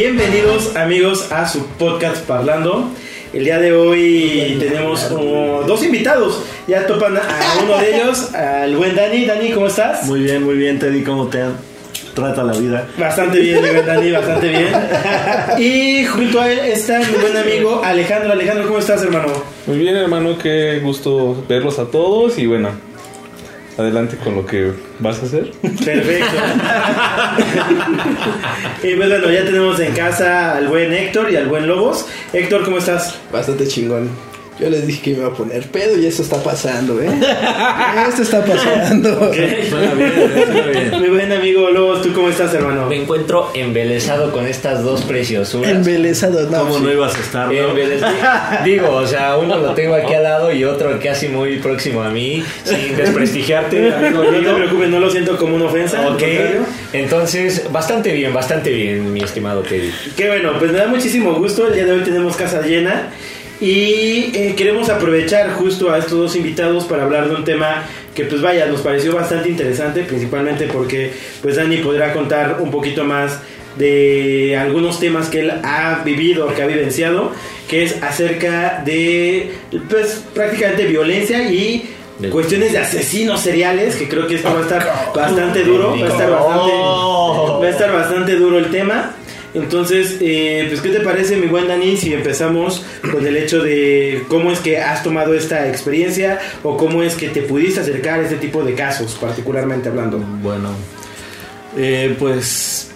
Bienvenidos amigos a su podcast Parlando. El día de hoy tenemos como dos invitados. Ya topan a uno de ellos, al buen Dani. Dani, ¿cómo estás? Muy bien, muy bien, Teddy, ¿cómo te trata la vida? Bastante bien, mi buen Dani, bastante bien. Y junto a él está mi buen amigo Alejandro. Alejandro, ¿cómo estás, hermano? Muy bien, hermano, qué gusto verlos a todos y bueno, adelante con lo que vas a hacer. Perfecto. y pues bueno, ya tenemos en casa al buen Héctor y al buen Lobos. Héctor, ¿cómo estás? Bastante chingón. Yo les dije que iba a poner pedo y eso está pasando, ¿eh? Esto está pasando. Suena bien, suena bien. Mi buen amigo Lobos, ¿tú cómo estás, hermano? Me encuentro embelesado con estas dos preciosuras. Embelesado, no. ¿Cómo sí. no ibas a estar? no? Digo, o sea, uno lo tengo aquí al lado y otro casi muy próximo a mí, sin desprestigiarte, amigo No te preocupes, no lo siento como una ofensa. Ok, entonces, bastante bien, bastante bien, mi estimado Teddy. Qué bueno, pues me da muchísimo gusto. El día de hoy tenemos casa llena y eh, queremos aprovechar justo a estos dos invitados para hablar de un tema que pues vaya, nos pareció bastante interesante, principalmente porque pues Dani podrá contar un poquito más de algunos temas que él ha vivido, que ha vivenciado, que es acerca de pues prácticamente violencia y De- cuestiones de asesinos seriales, que creo que esto va a estar bastante duro, va a estar bastante, va a estar bastante duro el tema. Entonces, eh, pues, ¿qué te parece, mi buen Dani, si empezamos con el hecho de cómo es que has tomado esta experiencia o cómo es que te pudiste acercar a este tipo de casos, particularmente hablando? Bueno, eh, pues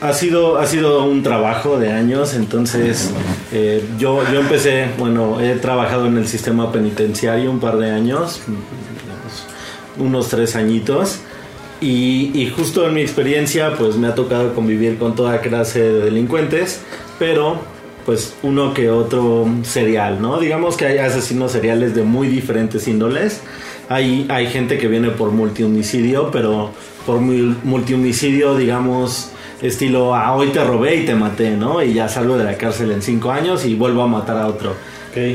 ha sido, ha sido un trabajo de años, entonces eh, yo, yo empecé, bueno, he trabajado en el sistema penitenciario un par de años, unos tres añitos. Y, justo en mi experiencia pues me ha tocado convivir con toda clase de delincuentes, pero pues uno que otro serial, ¿no? Digamos que hay asesinos seriales de muy diferentes índoles. Hay, hay gente que viene por multihomicidio, pero por mul- multihomicidio, digamos, estilo, ah, hoy te robé y te maté, ¿no? Y ya salgo de la cárcel en cinco años y vuelvo a matar a otro.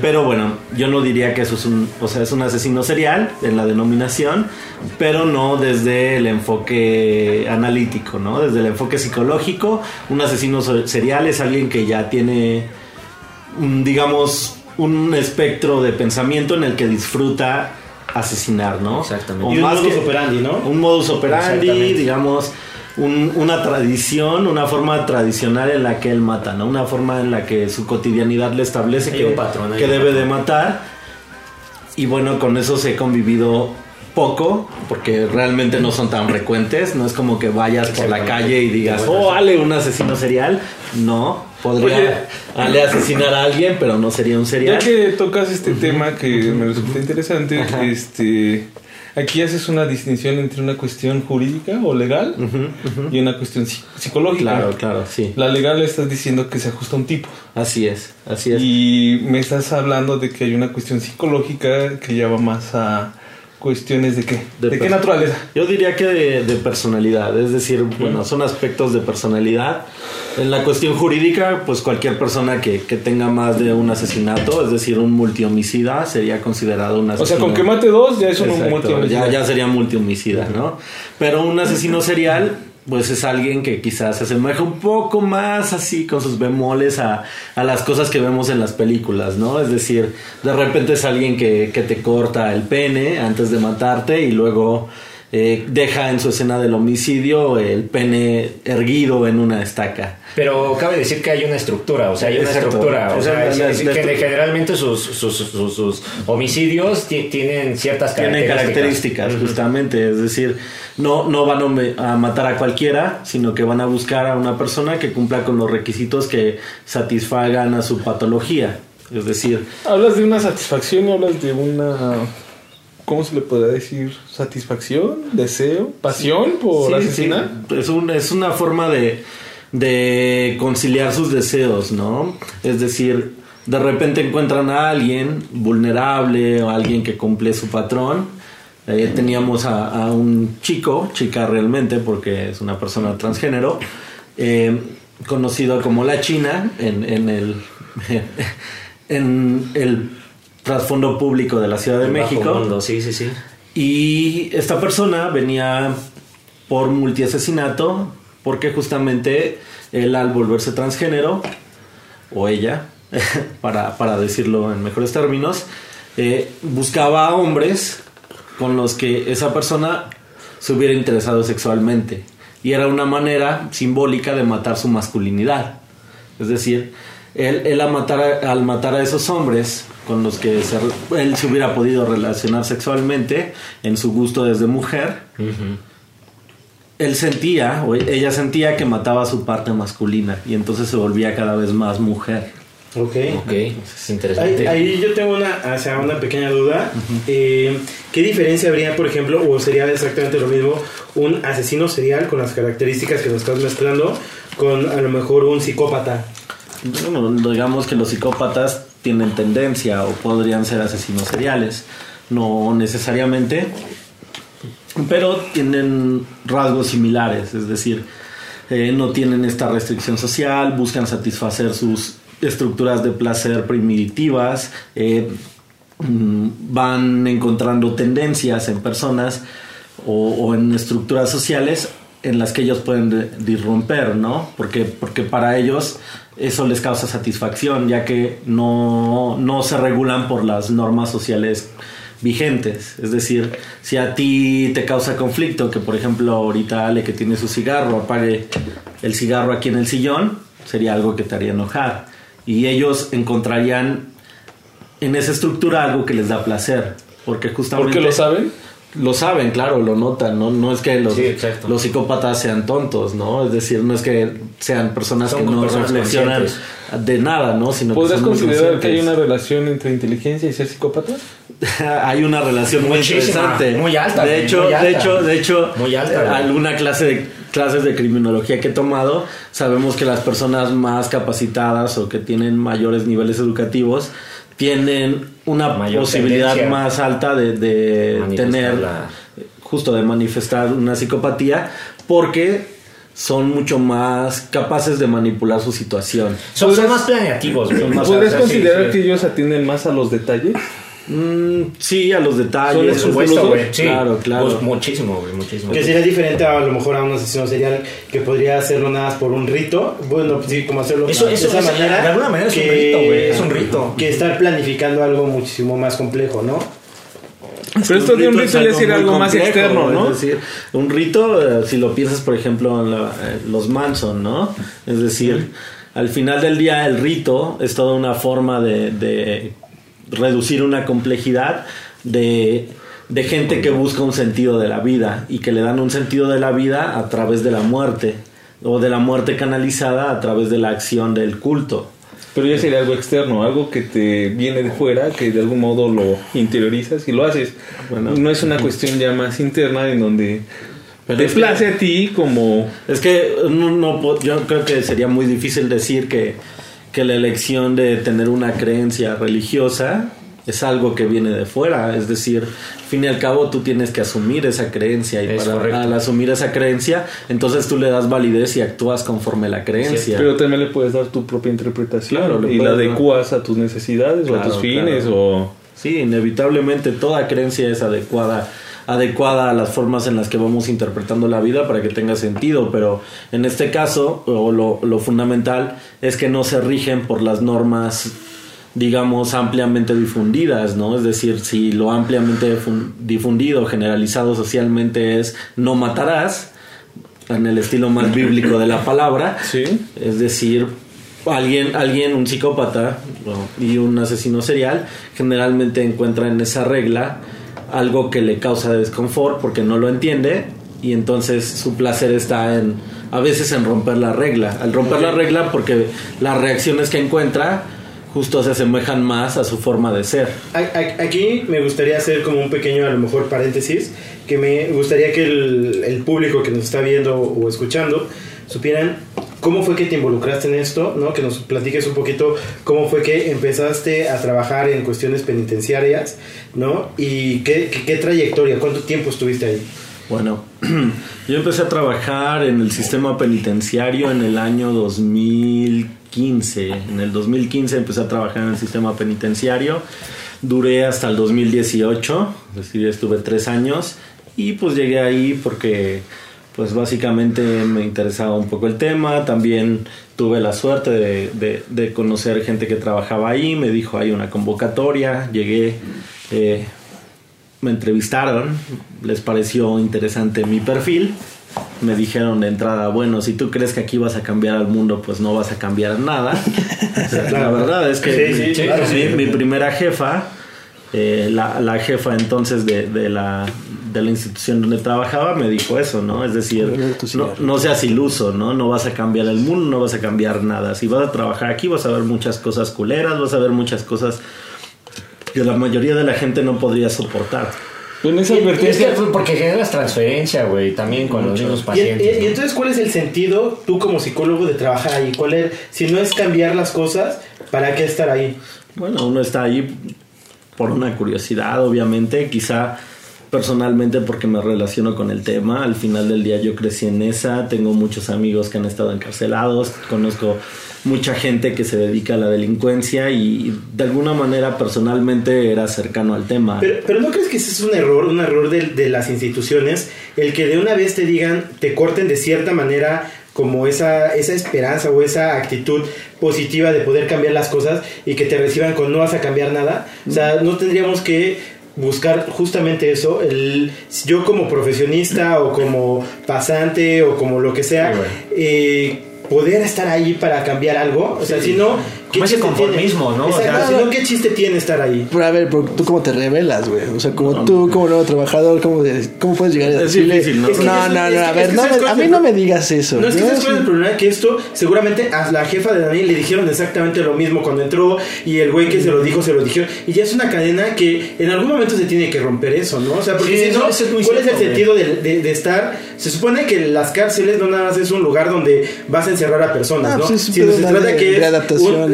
Pero bueno, yo no diría que eso es un, o sea, es un asesino serial en la denominación, pero no desde el enfoque analítico, ¿no? Desde el enfoque psicológico, un asesino serial es alguien que ya tiene, digamos, un espectro de pensamiento en el que disfruta asesinar, ¿no? Exactamente. O Y un más modus que- operandi, ¿no? un modus operandi, digamos, un- una tradición, una forma tradicional en la que él mata, ¿no? Una forma en la que su cotidianidad le establece Hay que, un patrón, que debe de matar. Y bueno, con eso se he convivido poco, porque realmente no son tan frecuentes. No es como que vayas por la calle y digas, oh, Ale, un asesino serial. No, podría Oye. Ale asesinar a alguien, pero no sería un Ya serial. que tocas este tema que me resulta interesante, este aquí haces una distinción entre una cuestión jurídica o legal y una cuestión psi- psicológica. Claro, claro, sí. La legal estás diciendo que se ajusta a un tipo. Así es, así es. Y me estás hablando de que hay una cuestión psicológica que ya va más a cuestiones de qué. De ¿De, qué naturaleza? Yo diría que de, de personalidad, es decir, bueno, son aspectos de personalidad. En la cuestión jurídica, pues cualquier persona que, que tenga más de un asesinato, es decir, un multihomicida, sería considerado un O asesino. sea, con que mate dos ya es un multihomicida. ya, ya sería multihomicida, ¿no? Pero un asesino serial, pues es alguien que quizás se asemeja un poco más así con sus bemoles a, a las cosas que vemos en las películas, ¿no? Es decir, de repente es alguien que, que te corta el pene antes de matarte y luego eh, deja en su escena del homicidio el pene erguido en una estaca. Pero cabe decir que hay una estructura, o sea, hay una Exacto. estructura. O sea, es- que generalmente sus, sus, sus, sus homicidios ti- tienen ciertas Tienen características. características, justamente. Es decir, no, no van a matar a cualquiera, sino que van a buscar a una persona que cumpla con los requisitos que satisfagan a su patología. Es decir, Hablas de una satisfacción y hablas de una. ¿Cómo se le podría decir? ¿Satisfacción? ¿Deseo? ¿Pasión por sí, asesinar? sí, es, un- es una forma de, de conciliar sus deseos, ¿no? Es decir, de repente encuentran a alguien vulnerable o alguien que cumple su patrón. Eh, teníamos a, a un chico, chica realmente, porque es una persona transgénero, eh, conocido como la China en, en el en el trasfondo público de la Ciudad de El México. mundo, sí, sí, sí. Y esta persona venía por multiasesinato porque justamente él al volverse transgénero, o ella, para, para decirlo en mejores términos, eh, buscaba a hombres con los que esa persona se hubiera interesado sexualmente. Y era una manera simbólica de matar su masculinidad. Es decir, él, él al, matar a, al matar a esos hombres con los que se- él se hubiera podido relacionar sexualmente en su gusto desde mujer, él sentía, o ella sentía que mataba a su parte masculina y entonces se volvía cada vez más mujer. Ok. Ok, es interesante. ahí yo tengo una, o sea, una pequeña duda. Eh, ¿Qué diferencia habría, por ejemplo, o sería exactamente lo mismo, un asesino serial con las características que nos estás mezclando con a lo mejor un psicópata? Digamos que los psicópatas tienen tendencia o podrían ser asesinos seriales, no necesariamente, pero tienen rasgos similares, es decir, eh, no tienen esta restricción social, buscan satisfacer sus estructuras de placer primitivas, eh, mm, van encontrando tendencias en personas o, o en estructuras sociales en las que ellos pueden de- disromper, ¿no? Porque, porque para ellos eso les causa satisfacción, ya que no, no se regulan por las normas sociales vigentes. Es decir, si a ti te causa conflicto que, por ejemplo, ahorita Ale que tiene su cigarro apague el cigarro aquí en el sillón, sería algo que te haría enojar. Y ellos encontrarían en esa estructura algo que les da placer. Porque justamente... ¿Por qué lo saben? Lo saben, claro, lo notan, ¿no? No es que los, Sí, los psicópatas sean tontos, ¿no? Es decir, no es que sean personas Son que no personas reflexionan de nada, ¿no? Sino que ¿Podrías son muy considerar que hay una relación entre inteligencia y ser psicópata? hay una relación muy Muchísima, interesante. muy alta, De hecho, muy alta. de hecho, de hecho, Muy alta, güey. alguna clase de clases de criminología que he tomado, sabemos que las personas más capacitadas o que tienen mayores niveles educativos tienen una Mayor posibilidad más alta de, tener la- justo de manifestar una psicopatía porque son mucho más capaces de manipular su situación. Son, son más planeativos. Son más- ¿Podrías O sea, sí, considerar sí. que ellos atienden más a los detalles? Mm, sí, a los Son detalles. por supuesto, güey. Sí. Claro, claro. Pues muchísimo, güey, muchísimo. Que sería diferente a, lo mejor a un asesino serial que podría hacerlo nada más por un rito. Bueno, sí, como hacerlo Eso- de eso esa es- manera. de alguna manera es un rito, güey, es un rito. Que estar planificando algo muchísimo más complejo, ¿no? Pero esto de un rito ya sería muy algo más complejo, externo, ¿no? Es decir, un rito, eh, si lo piensas, por ejemplo, en la- eh, los Manson, ¿no? Es decir, al final del día el rito es toda una forma de, de reducir una complejidad de, de gente que busca un sentido de la vida y que le dan un sentido de la vida a través de la muerte o de la muerte canalizada a través de la acción del culto. Pero ya sería algo externo, algo que te viene de fuera, que de algún modo lo interiorizas y lo haces. Bueno. no es una cuestión ya más interna en donde te place a ti como... Es que no, yo creo que sería muy difícil decir que, que la elección de tener una creencia religiosa es algo que viene de fuera. Es decir, al fin y al cabo tú tienes que asumir esa creencia y Es para correcto. al asumir esa creencia, entonces tú le das validez y actúas conforme la creencia. Pero también le puedes dar tu propia interpretación Claro, y la dar- adecuas a tus necesidades o a tus fines claro. o... Sí, inevitablemente toda creencia es adecuada adecuada a las formas en las que vamos interpretando la vida para que tenga sentido, pero en este caso o lo, lo fundamental es que no se rigen por las normas digamos ampliamente difundidas, ¿no? Es decir, si lo ampliamente difun- difundido, generalizado socialmente es no matarás, en el estilo más bíblico de la palabra, Sí. es decir, alguien, alguien, un psicópata y un asesino serial, generalmente encuentra en esa regla algo que le causa desconfort porque no lo entiende y entonces su placer está en, a veces en romper la regla. Al romper la regla porque las reacciones que encuentra justo se asemejan más a su forma de ser. Aquí me gustaría hacer como un pequeño, a lo mejor, paréntesis, que me gustaría que el, el público que nos está viendo o escuchando supieran cómo fue que te involucraste en esto, ¿no? Que nos platiques un poquito cómo fue que empezaste a trabajar en cuestiones penitenciarias, ¿no? Y qué, qué, trayectoria, cuánto tiempo estuviste ahí. Bueno, yo empecé a trabajar en el sistema penitenciario en el año 2015. En el 2015 empecé a trabajar en el sistema penitenciario. Duré hasta el 2018, es decir, estuve tres años. Y pues llegué ahí porque pues básicamente me interesaba un poco el tema. También tuve la suerte de, de- de conocer gente que trabajaba ahí. Me dijo, hay una convocatoria. Llegué, eh, me entrevistaron, les pareció interesante mi perfil. Me dijeron de entrada, bueno, si tú crees que aquí vas a cambiar al mundo, pues no vas a cambiar nada. O sea, La verdad es que Sí, sí, mi- claro, mi, sí. mi primera jefa, eh, la, la jefa entonces de, de la, de la institución donde trabajaba, me dijo eso, ¿no? Es decir, no, no seas iluso, ¿no? No vas a cambiar el mundo, no vas a cambiar nada. Si vas a trabajar aquí, vas a ver muchas cosas culeras, vas a ver muchas cosas que la mayoría de la gente no podría soportar. En esa Y- y es que advertencia, fue porque generas transferencia, güey, también con los mismos Y, pacientes. y- y ¿no? entonces, ¿cuál es el sentido, tú como psicólogo, de trabajar ahí? ¿Cuál es, si no es cambiar las cosas, ¿para qué estar ahí? Bueno, uno está ahí por una curiosidad, obviamente, quizá personalmente porque me relaciono con el tema. Al final del día yo crecí en esa, tengo muchos amigos que han estado encarcelados, conozco mucha gente que se dedica a la delincuencia y de alguna manera personalmente era cercano al tema. Pero, pero ¿no crees que ese es un error, un error de, de las instituciones? El que de una vez te digan, te corten de cierta manera como esa, esa esperanza o esa actitud positiva de poder cambiar las cosas y que te reciban con no vas a cambiar nada. O sea, no tendríamos que buscar justamente eso. El, yo como profesionista o como pasante o como lo que sea, eh, poder estar ahí para cambiar algo. O sea, si no, Como ese chiste tiene? conformismo, ¿no? O Exacto, sea, no, ¿qué chiste tiene estar ahí? Pero a ver, pero tú cómo te revelas, güey. O sea, como tú, como nuevo trabajador, ¿cómo, cómo puedes llegar a Es decirle? difícil, ¿no? Es que no, no, a ver, no ¿sabes me- cuál a mí no me digas eso. No es que sabes cuál es el problema, que esto seguramente a la jefa de Daniel le dijeron exactamente lo mismo cuando entró y el güey que se lo dijo, se lo dijeron. Y ya es una cadena que en algún momento se tiene que romper eso, ¿no? O sea, porque Sí, si no, eso es muy ¿cuál es el sentido de, de- de estar? Se supone que las cárceles no nada más es un lugar donde vas a encerrar a personas, Ah, ¿no? pues se trata que.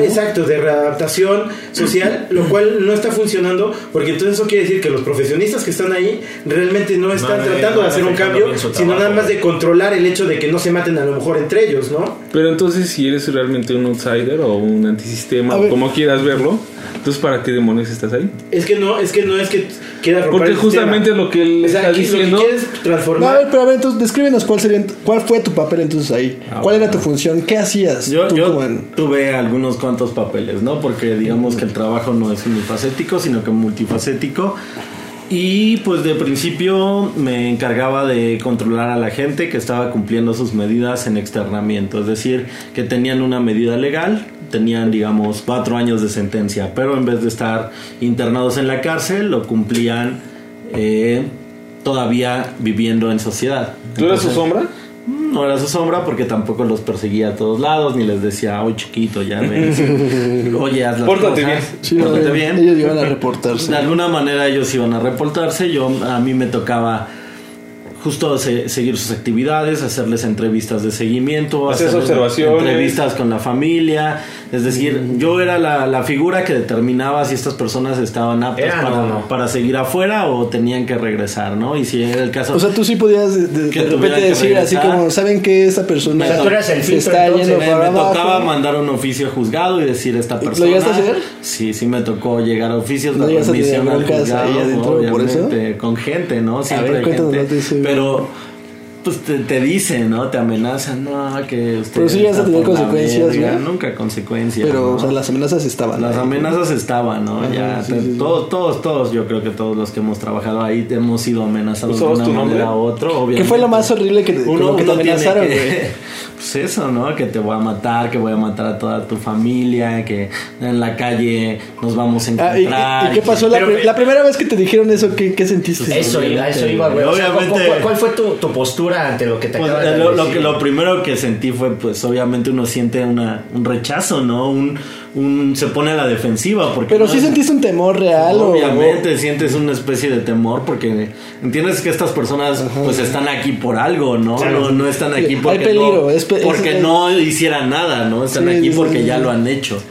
Exacto, de readaptación social, lo cual no está funcionando porque entonces eso quiere decir que los profesionistas que están ahí realmente no están no, tratando no de hacer un cambio, sino nada más de controlar el hecho de que no se maten a lo mejor entre ellos, ¿no? Pero entonces si eres realmente un outsider o un antisistema o como quieras verlo, entonces ¿para qué demonios estás ahí? Es que no, es que no es que quieras romper Porque el justamente sistema. lo que él o sea, está aquí lo que diciendo... No, a transformar. ver, pero a ver, entonces descríbenos cuál sería, cuál fue tu papel entonces ahí. Ah, ¿Cuál era tu función? ¿Qué hacías? Yo, tú tuve algunos cuantos papeles, ¿no? Porque digamos que el trabajo no es unifacético, sino que multifacético. Y pues de principio me encargaba de controlar a la gente que estaba cumpliendo sus medidas en externamiento, es decir, que tenían una medida legal, tenían digamos cuatro años de sentencia, pero en vez de estar internados en la cárcel, lo cumplían eh, todavía viviendo en sociedad. ¿Tú eras su sombra? No era su sombra porque tampoco los perseguía a todos lados ni les decía, oye chiquito, ya ven, oye, haz las Pórtate cosas, bien. Sí, no, pórtate bien. Ellos iban a reportarse. De alguna manera ellos iban a reportarse, yo a mí me tocaba justo se- seguir sus actividades, hacerles entrevistas de seguimiento, Hacer hacerles observaciones. entrevistas con la familia, es decir, yo era la, la figura que determinaba si estas personas estaban aptas para, no. para seguir afuera o tenían que regresar, ¿no? Y si era el caso... O sea, tú sí podías de, de- Que de repente que decir así como, ¿saben que esta persona O sea, tú eras el se está entonces, yendo me, para me abajo? tocaba mandar un oficio a juzgado y decir esta ¿Lo persona. llegaste a hacer? Sí, sí me tocó llegar a oficios ¿No de remisión al juzgado, ahí adentro por eso? obviamente, con gente, ¿no? Siempre ver, hay cuéntanos gente. Pero pues te, te dicen, ¿no? Te amenazan, no, que usted Pero sí llegaste está a tener por la consecuencias, verga". ¿no? Nunca consecuencias. Pero, ¿no? o sea, las amenazas estaban. Las ahí. amenazas estaban, ¿no? Ajá, ya, sí, te- sí, sí. todos, todos, todos, yo creo que todos los que hemos trabajado ahí hemos sido amenazados de ¿Usabas una manera u otra, obviamente. ¿Qué fue lo más horrible que, Uno, que te amenazaron, que- güey? Pues eso, ¿no? Que te voy a matar, que voy a matar a toda tu familia, que en la calle nos vamos a Ah, ¿y, encontrar. y- y qué pasó la, primera vez que te dijeron eso? ¿Qué, qué sentiste? Eso iba, eso iba, güey. O sea, Obviamente- ¿cuál, cuál fue tu, tu postura ante lo que te Pues, acabas eh, de lo, lo decir? que, lo primero que sentí fue, pues obviamente uno siente una, un rechazo, ¿no? Un, un, se pone a la defensiva. Porque Pero no- sí sentiste un temor real o- Obviamente sientes una especie de temor porque entiendes que estas personas pues están aquí por algo, ¿no? No, no están aquí Hay porque, peligro, no, es pe- porque es- no hicieran nada, ¿no? Están Sí, aquí porque sí, ya sí. lo han hecho.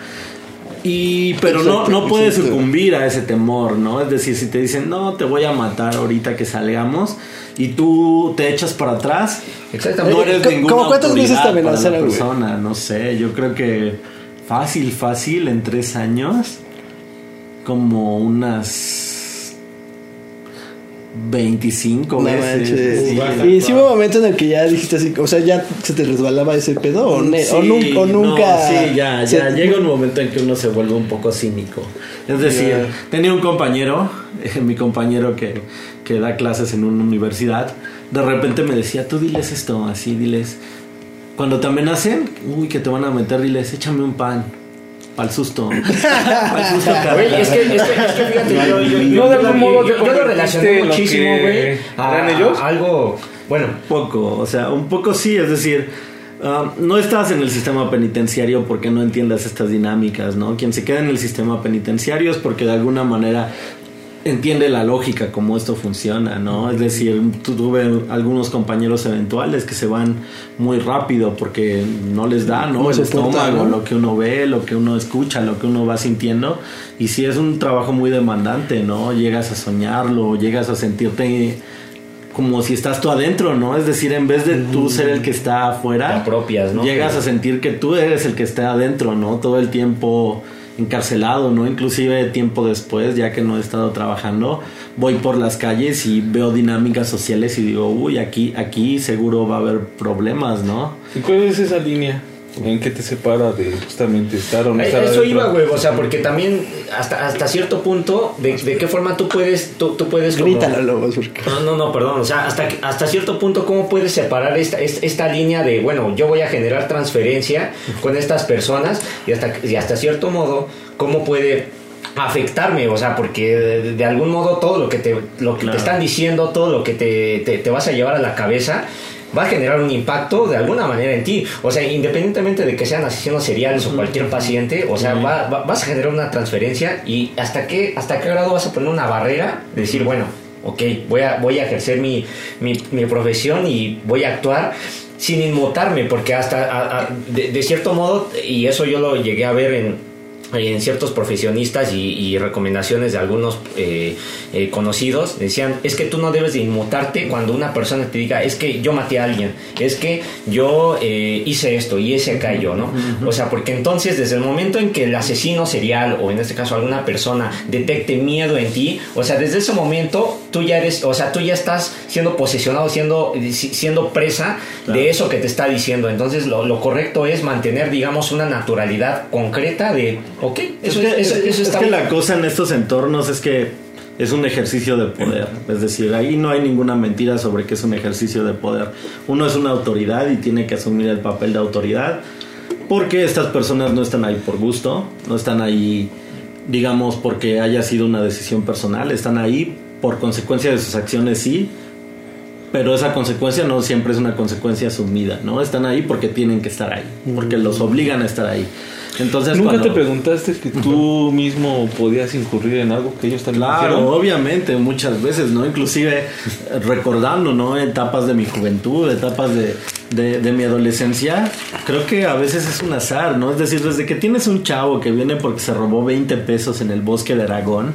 Y pero no, Exacto, no puedes exacto. sucumbir a ese temor, ¿no? Es decir, si te dicen, no, te voy a matar ahorita que salgamos y tú te echas para atrás, Exactamente. no eres ¿Cómo- ninguna cómo cuántas veces te para la güey? persona, no sé, yo creo que fácil, fácil, en tres años, como unas 25 No veces. manches. Sí. baja. Y sí hubo un momento en el que ya dijiste así, o sea, ya se te resbalaba ese pedo o, ne- o no, nunca. sí, ya, se- ya llega un momento en que uno se vuelve un poco cínico. Es decir, tenía un compañero, eh, mi compañero que, que da clases en una universidad, de repente me decía, tú diles esto, así, diles, cuando te amenacen, uy, que te van a meter, diles, échame un pan. Para el susto. Para el susto, Güey, carnal. es que, es que, es que fíjate, yo, yo, yo, No, de algún modo yo- lo relacioné muchísimo, güey, eran ellos. algo, bueno, poco, o sea, un poco sí, es decir, ah, no estás en el sistema penitenciario porque no entiendas estas dinámicas, ¿no? Quien se queda en el sistema penitenciario es porque de alguna manera entiende la lógica cómo esto funciona, ¿no? Es decir, tu- tuve algunos compañeros eventuales que se van muy rápido porque no les da, ¿no? No El estómago, ¿no? lo que uno ve, lo que uno escucha, lo que uno va sintiendo. Y sí es un trabajo muy demandante, ¿no? Llegas a soñarlo, llegas a sentirte como si estás tú adentro, ¿no? Es decir, en vez de tú ser el que está afuera, Te apropias, ¿no? llegas a sentir que tú eres el que está adentro, ¿no? Todo el tiempo encarcelado, ¿no? Inclusive tiempo después, ya que no he estado trabajando, voy por las calles y veo dinámicas sociales y digo, uy, aquí, aquí seguro va a haber problemas, ¿no? ¿Y cuál es esa línea en que te separa de justamente estar o no Eh, estar Eso adentro? iba, güey, o sea, porque también hasta, hasta cierto punto, de, de qué forma tú puedes, tú, tú puedes como- Grítalo, Lobos, porque. No, no, no, perdón, o sea, hasta, hasta cierto punto, ¿cómo puedes separar esta, esta, esta línea de, bueno, yo voy a generar transferencia con estas personas y hasta, y hasta cierto modo, ¿cómo puede afectarme? O sea, porque de, de algún modo todo lo que te, lo que Claro. te están diciendo, todo lo que te, te, te vas a llevar a la cabeza, va a generar un impacto de alguna manera en ti. O sea, independientemente de que sean asesinos seriales o cualquier paciente, o sea, va- va- vas a generar una transferencia y hasta qué, hasta qué grado vas a poner una barrera, de decir, bueno, ok, voy a, voy a ejercer mi, mi, mi profesión y voy a actuar sin inmutarme, porque hasta a- a- de, de cierto modo, y eso yo lo llegué a ver en en ciertos profesionistas y, y recomendaciones de algunos eh, eh, conocidos decían es que tú no debes de inmutarte cuando una persona te diga es que yo maté a alguien es que yo eh, hice esto y ese cayó no o sea porque entonces desde el momento en que el asesino serial o en este caso alguna persona detecte miedo en ti o sea desde ese momento tú ya eres o sea tú ya estás siendo posesionado siendo siendo presa de eso que te está diciendo. Entonces lo, lo correcto es mantener digamos una naturalidad concreta de ok eso, es que, eso- es- que la cosa en estos entornos es que es un ejercicio de poder. Es decir, ahí no hay ninguna mentira sobre que es un ejercicio de poder. Uno es una autoridad y tiene que asumir el papel de autoridad porque estas personas no están ahí por gusto, no están ahí, digamos, porque haya sido una decisión personal, están ahí por consecuencia de sus acciones, sí. Pero esa consecuencia no siempre es una consecuencia asumida, ¿no? Están ahí porque tienen que estar ahí, porque los obligan a estar ahí. Entonces, ¿Nunca cuando- te preguntaste que tú mismo podías incurrir en algo que ellos también Claro, hicieron? obviamente, muchas veces, ¿no? Inclusive recordando, ¿no? Etapas de mi juventud, etapas de, de, de mi adolescencia, creo que a veces es un azar, ¿no? Es decir, desde que tienes un chavo que viene porque se robó 20 pesos en el bosque de Aragón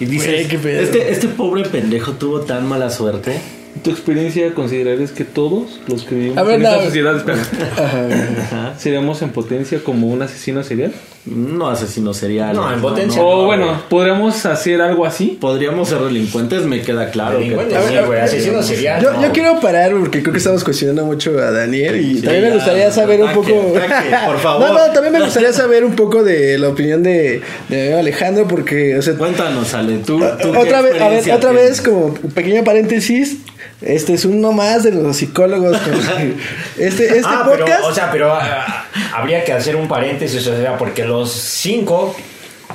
y dices, pedo. este, este pobre pendejo tuvo tan mala suerte. ¿Tu experiencia considerarías que todos los que vivimos ver, en no. esta sociedad espera, seríamos en potencia como un asesino serial? No asesino serial. No, en potencia. o no, bueno. ¿podríamos hacer algo así? Podríamos ser delincuentes, me queda claro. que Delincuentes, todos- sí, güey, asesino serial. Yo, quiero parar porque creo que estamos cuestionando mucho a Daniel y Sí, también me gustaría saber un poco. por favor. No, no, también me gustaría saber un poco de la opinión de, de Alejandro porque, o sea, Cuéntanos, Ale, tú, tú otra vez, a ver, otra vez como un pequeño paréntesis. Este es uno más de los psicólogos. Este, este ah, podcast. pero, o sea, pero ah, habría que hacer un paréntesis, o sea, porque los cinco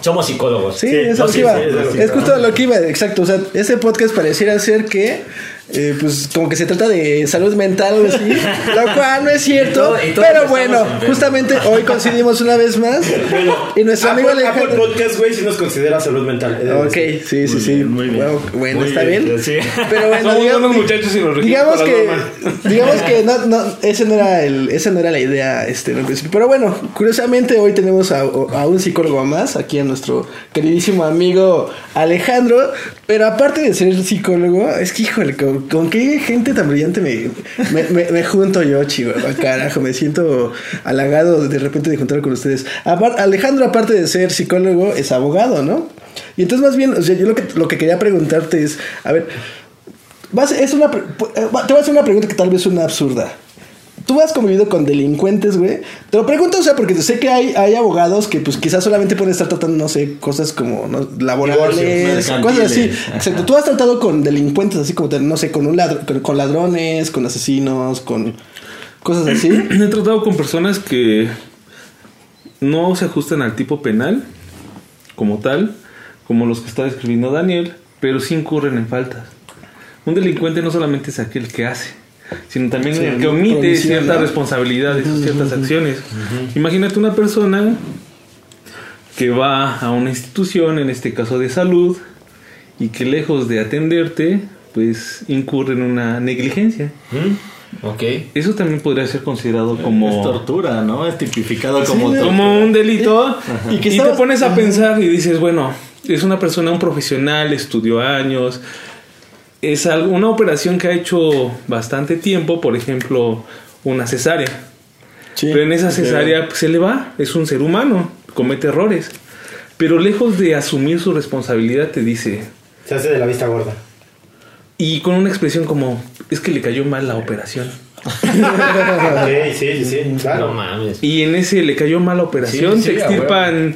somos psicólogos. Sí, Sí, es no, lo que sí, iba. sí, es justo lo que iba, exacto. O sea, este podcast pareciera ser que, eh, pues, como que se trata de salud mental o así, lo cual no es cierto. Y todo- y todos pero bueno, justamente hoy coincidimos una vez más. y nuestro amigo Apple, Apple Alejandro. Podcast, güey, sí nos considera salud mental. de Ok, sí, sí, Muy sí. bien, muy bien. Bueno, bueno, Muy está bien, bien. sí. Pero bueno, Somos digamos, muchachos y nos digamos que, digamos que no, no, ese no era el, esa no era la idea, este, en el principio. Pero bueno, curiosamente hoy tenemos a, a un psicólogo más, aquí a nuestro queridísimo amigo Alejandro. Pero aparte de ser psicólogo, es que híjole, con, qué gente tan brillante me, junto yo, chivo, carajo, me siento halagado de repente de juntar con ustedes. Alejandro, aparte de ser psicólogo, es abogado, ¿no? Y entonces más bien, o sea, yo lo que, lo que quería preguntarte es, a ver, vas- es una, eh, te voy a hacer una pregunta que tal vez suena absurda. Tú has convivido con delincuentes, güey. Te lo pregunto, o sea, porque sé que hay, hay abogados que, pues, quizás solamente pueden estar tratando, no sé, cosas como ¿no? laborales, cosas así. Exacto. Tú has tratado con delincuentes, así como, no sé, con un ladr- con, con ladrones, con asesinos, con cosas así. He tratado con personas que no se ajustan al tipo penal como tal, como los que está describiendo Daniel, pero sí incurren en faltas. Un delincuente no solamente es aquel que hace, sino también Sí, el que omite ciertas responsabilidades o ciertas acciones. Imagínate una persona que va a una institución, en este caso de salud, y que lejos de atenderte, pues incurre en una negligencia. Ok. Eso también podría ser considerado Es como tortura, ¿no? Es tipificado tortura. como un delito Y y, que te estabas- pones a pensar y dices, bueno, es una persona, un profesional, estudió años, es algo- una operación que ha hecho bastante tiempo, por ejemplo, una cesárea. Sí. Pero en esa cesárea pues, se le va, es un ser humano, comete errores. Pero lejos de asumir su responsabilidad te dice, Se hace de la vista gorda. y con una expresión como, es que le cayó mal la operación. sí, sí, sí, No mames. Y en ese le cayó mal la operación, Sí, sí, te extirpan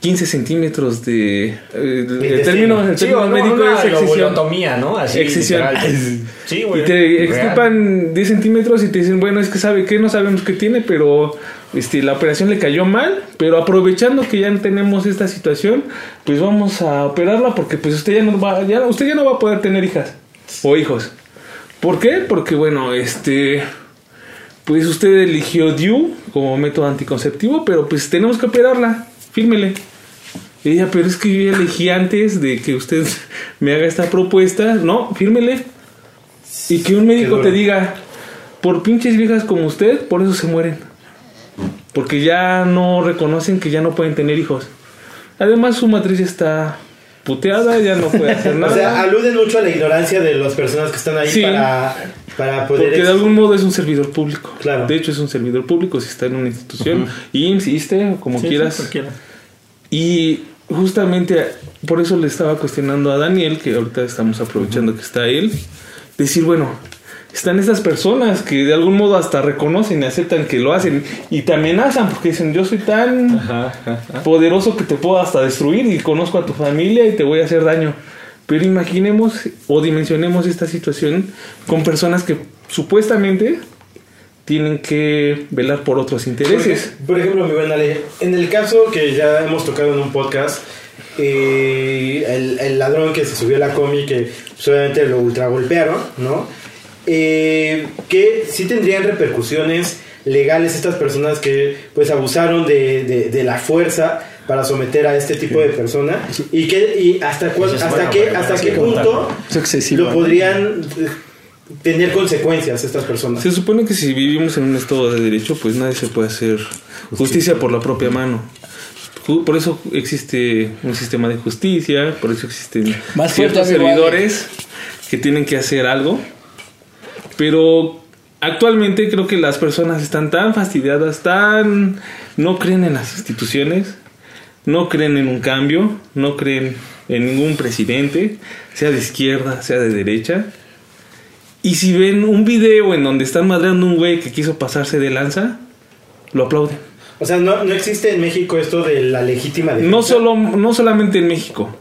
15 centímetros de... eh, el término, el término médico es excisión. ¿no? Así, Excisión. Sí, güey. Y te real. extirpan 10 centímetros y te dicen, bueno, es que sabe que no sabemos qué tiene, pero este, la operación le cayó mal, pero aprovechando que ya tenemos esta situación, pues vamos a operarla porque pues usted ya no va, ya, usted ya no va a poder tener hijas o hijos. ¿Por qué? Porque bueno, este pues usted eligió DIU como método anticonceptivo, pero pues tenemos que operarla. Fírmele. Y ella, pero es que yo ya elegí antes de que usted me haga esta propuesta. No, fírmele. Y que un médico te diga, por pinches viejas como usted, por eso se mueren. Porque ya no reconocen que ya no pueden tener hijos. Además, su matriz está puteada, ya no puede hacer nada. O sea, aluden mucho a la ignorancia de las personas que están ahí Sí. para, para poder... Porque de algún modo es un servidor público. Claro. De hecho, es un servidor público si está en una institución. Y insiste, como Sí, sí, quieras. cualquiera. Y justamente por eso le estaba cuestionando a Daniel, que ahorita estamos aprovechando que está él, decir, bueno, están estas personas que de algún modo hasta reconocen y aceptan que lo hacen y te amenazan porque dicen, yo soy tan Ajá, ajá, ajá. poderoso que te puedo hasta destruir y conozco a tu familia y te voy a hacer daño. Pero imaginemos o dimensionemos esta situación con personas que supuestamente tienen que velar por otros intereses. por ejemplo, mi buen Ale, en el caso que ya hemos tocado en un podcast, eh, el, el ladrón que se subió a la comi, que pues, obviamente lo ultra golpearon, ¿no? Eh, que sí tendrían repercusiones legales estas personas que pues abusaron de, de- de la fuerza para someter a este tipo de persona y que y hasta cuál- hasta bueno, qué hasta qué punto lo podrían tener consecuencias estas personas Se supone que si vivimos en un estado de derecho, pues nadie se puede hacer justicia por la propia mano. Por eso existe un sistema de justicia, por eso existen Más ciertos servidores que tienen que hacer algo. Pero actualmente creo que las personas están tan fastidiadas, tan no creen en las instituciones, no creen en un cambio, no creen en ningún presidente, sea de izquierda, sea de derecha. Y si ven un video en donde están madreando un güey que quiso pasarse de lanza, lo aplauden. o sea no, no existe en México esto de la legítima defensa No, solo, no solamente en México.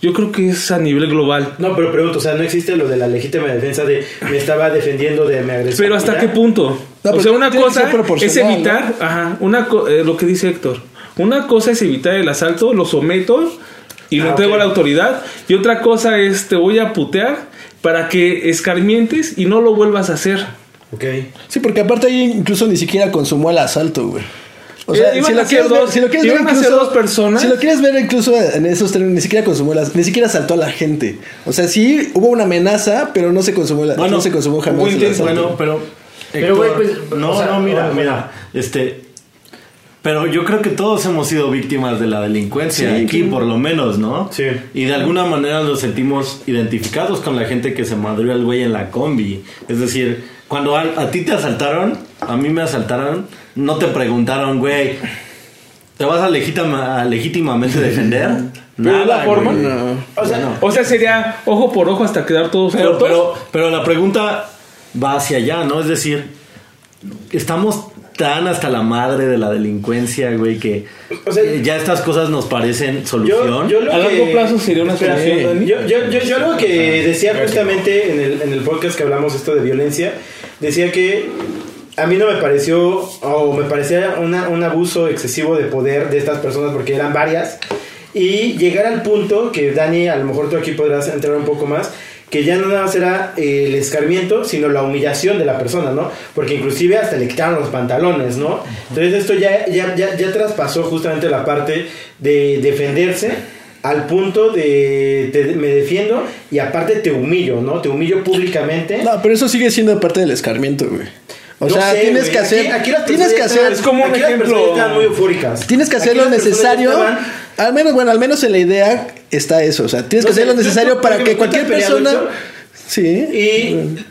Yo creo que es a nivel global. No, pero pregunto, o sea, no existe lo de la legítima defensa de me estaba defendiendo de mi agresión. Pero ¿hasta qué punto? No, o sea, una cosa es evitar, ajá, una co- eh, lo que dice Héctor. Una cosa es evitar el asalto, lo someto y lo Ah, entrego a la autoridad. Y otra cosa es te voy a putear para que escarmientes y no lo vuelvas a hacer. Ok. Sí, porque aparte ahí incluso ni siquiera consumó el asalto, güey. O Eh, iban a ser quieres ver- dos- si lo quieres ver incluso- dos personas. Si lo quieres ver incluso en esos términos, ni siquiera consumó las, ni siquiera asaltó a la gente. O sea, sí hubo una amenaza, pero no se consumó la, no se consumó jamás. Bueno, pero. Pero, güey, pues, no, o sea, no, mira, bueno, mira. Este. Pero yo creo que todos hemos sido víctimas de la delincuencia, Sí, aquí sí. por lo menos, ¿no? Sí. Y de alguna manera nos sentimos identificados con la gente que se madrió al güey en la combi. Es decir, cuando a, a ti te asaltaron, a mí me asaltaron, no te preguntaron, güey, ¿Te vas a, legítima- a legítimamente defender? ¿Pero la forma? güey. No. O sea, Bueno. O sea, sería ojo por ojo hasta quedar todos Pero, cortos. pero, pero la pregunta va hacia allá, ¿no? Es decir, estamos tan hasta la madre de la delincuencia, güey, que O sea, eh, ya estas cosas nos parecen Yo, solución. yo lo A que- largo plazo sería una solución. Yo, yo, yo, yo algo que decía justamente en el, en el podcast que hablamos esto de violencia, decía que a mí no me pareció, o me parecía una- un abuso excesivo de poder de estas personas, porque eran varias, y llegar al punto que Dani, a lo mejor tú aquí podrás entrar un poco más, que ya no nada más era eh, el escarmiento, sino la humillación de la persona, ¿no? Porque inclusive hasta le quitaron los pantalones, ¿no? Entonces esto ya, ya, ya, ya traspasó justamente la parte de defenderse al punto de te- me defiendo y aparte te humillo, ¿no? Te humillo públicamente. No, pero eso sigue siendo parte del escarmiento, güey. O No sea, sé, tienes güey. que hacer, Aquí- aquí las tienes que hacer, Es como un ejemplo- muy eufóricas. tienes que hacer Aquí lo necesario. estaban- Al menos, bueno, al menos en la idea está eso. O sea, tienes No que hacer lo ¿tú- necesario para que cualquier persona. Sí. Y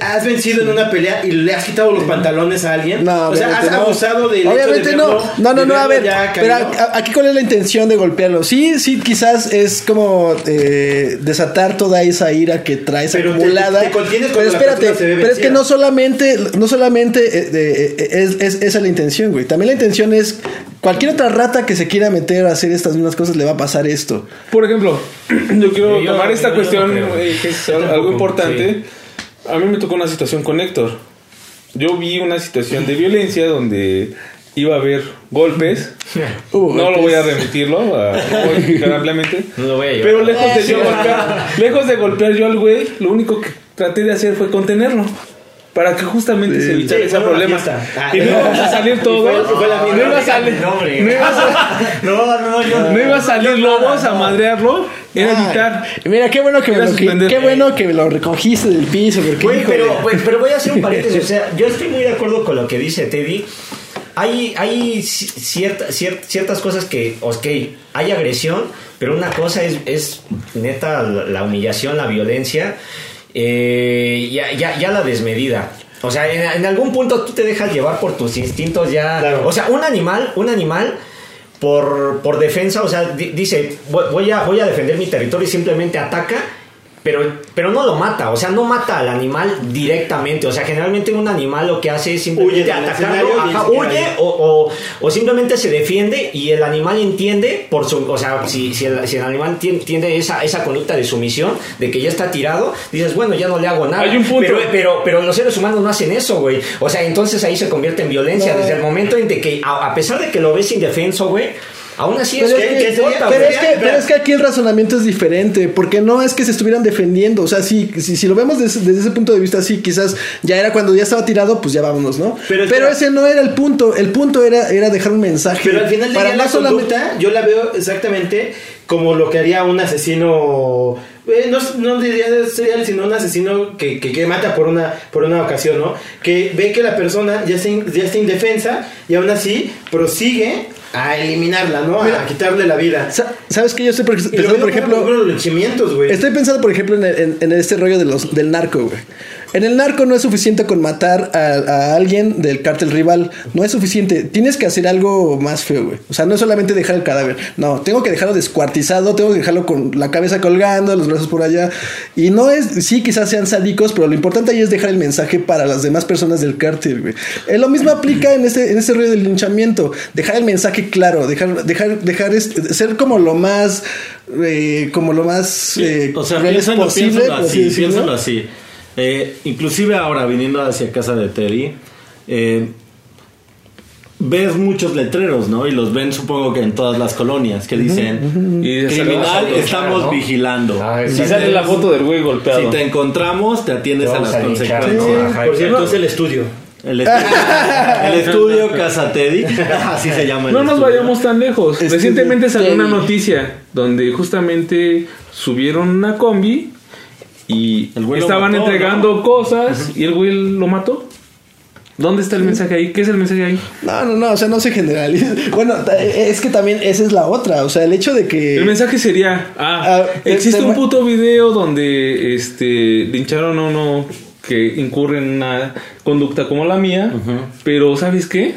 has vencido en una pelea y le has quitado los pantalones a alguien. No, o sea, has obviamente no. abusado del Obviamente hecho de no. verlo- No, no, no, a ver. ya Pero aquí cuál es la intención de golpearlo. Sí, sí, quizás es como eh, desatar toda esa ira que traes Pero te- acumulada. te contienes pero espérate, persona se ve pero es que no solamente, no solamente eh, eh, es, es- esa es la intención, güey. También la intención es cualquier otra rata que se quiera meter a hacer estas mismas cosas le va a pasar esto. Por ejemplo, yo quiero Yo- tomar esta yo cuestión eh, que es algo importante. A mí me tocó una situación con Héctor. Yo vi una situación de violencia donde iba a haber golpes. Hubo No lo golpes. voy a remitirlo, a, lo voy a explicar ampliamente. No lo voy a llevar. Pero lejos de yo golpear, lejos de golpear yo al güey, lo único que traté de hacer fue contenerlo. Para que justamente se evitara Sí, ese problema. Ah, y no íbamos a salir todos. Misma. no iba a salir. No. No iba a sa- No, no, yo. no iba a salir lobos a madrearlo. Era Ay, evitar. Mira, qué bueno que me lo, qué bueno que me lo recogiste del piso. Porque, híjole. pero, güey, pero voy a hacer un paréntesis. O sea, yo estoy muy de acuerdo con lo que dice Teddy. Hay, hay ci- cierta- cier- ciertas cosas que, ok, hay agresión, pero una cosa es, es neta la, la humillación, la violencia, eh, ya, ya, ya la desmedida. O sea, en, en algún punto tú te dejas llevar por tus instintos ya. Claro. O sea, un animal, un animal por, por defensa, o sea, di- dice, voy a, voy a defender mi territorio y simplemente ataca, pero, pero no lo mata, o sea, no mata al animal directamente, o sea, generalmente un animal lo que hace es simplemente Huye atacarlo, ajá, huye o, o, o simplemente se defiende y el animal entiende por su, o sea, si, si, el, si el animal tien- tiene esa, esa conducta de sumisión, de que ya está tirado, dices, bueno, ya no le hago nada. Hay un punto. Pero, pero, pero los seres humanos no hacen eso, güey. O sea, entonces ahí se convierte en violencia. No. Desde el momento en de que, a, a pesar de que lo ves indefenso, güey, aún así Pero es que, que, ¿qué importa, pero es que- pero es que aquí el razonamiento es diferente, porque no es que se estuvieran defendiendo, o sea, si, si, si lo vemos desde, desde ese punto de vista, sí, quizás ya era cuando ya estaba tirado, pues ya vámonos, ¿no? Pero Pero, ese no era el punto, el punto era, era dejar un mensaje. Pero al final de para día la conducta yo la veo exactamente como lo que haría un asesino eh, no, no diría serial sino un asesino que, que, que mata por una por una ocasión no que ve que la persona ya está, in- ya está indefensa y aún así prosigue a eliminarla no Mira. a quitarle la vida Sa- ¿Sabes qué? Yo estoy pensando, por ejemplo... los linchamientos güey Estoy pensando, por ejemplo, en, el- en- en este rollo de los, del narco, güey. En el narco no es suficiente con matar a, a alguien del cártel rival. No es suficiente. Tienes que hacer algo más feo, güey. O sea, no es solamente dejar el cadáver. No, tengo que dejarlo descuartizado, tengo que dejarlo con la cabeza colgando, los brazos por allá. Y no es, sí, quizás sean sádicos, pero lo importante ahí es dejar el mensaje para las demás personas del cártel, güey. Eh, lo mismo aplica en este, en este rollo del linchamiento. Dejar el mensaje claro, dejar, dejar, dejar este- ser como lo más, eh, como lo más, eh, o sea, piénsalo, posible, piénsalo por así así, decirlo. piénsalo así. Eh, inclusive ahora, viniendo hacia casa de Teddy, eh, ves muchos letreros, ¿no? Y los ven supongo que en todas las colonias que dicen, Y criminal, estamos ¿no? vigilando. Ah, Si sale la foto del güey golpeado. Si te encontramos, te atiendes Te a las a consecuencias. por cierto es el estudio El estudio, el estudio Casa Teddy, así se llama. el No nos estudio. vayamos tan lejos. Recientemente salió una noticia donde justamente subieron una combi y El güey lo estaban mató, entregando cosas y el güey lo mató. ¿Dónde está el mensaje ahí? ¿Qué es el mensaje ahí? No, no, no, o sea, no se generaliza. Bueno, ta- es que también esa es la otra, o sea, el hecho de que... El mensaje sería, ah, Ah, existe te- un puto video donde este lincharon a uno que incurre en una conducta como la mía, pero ¿sabes qué?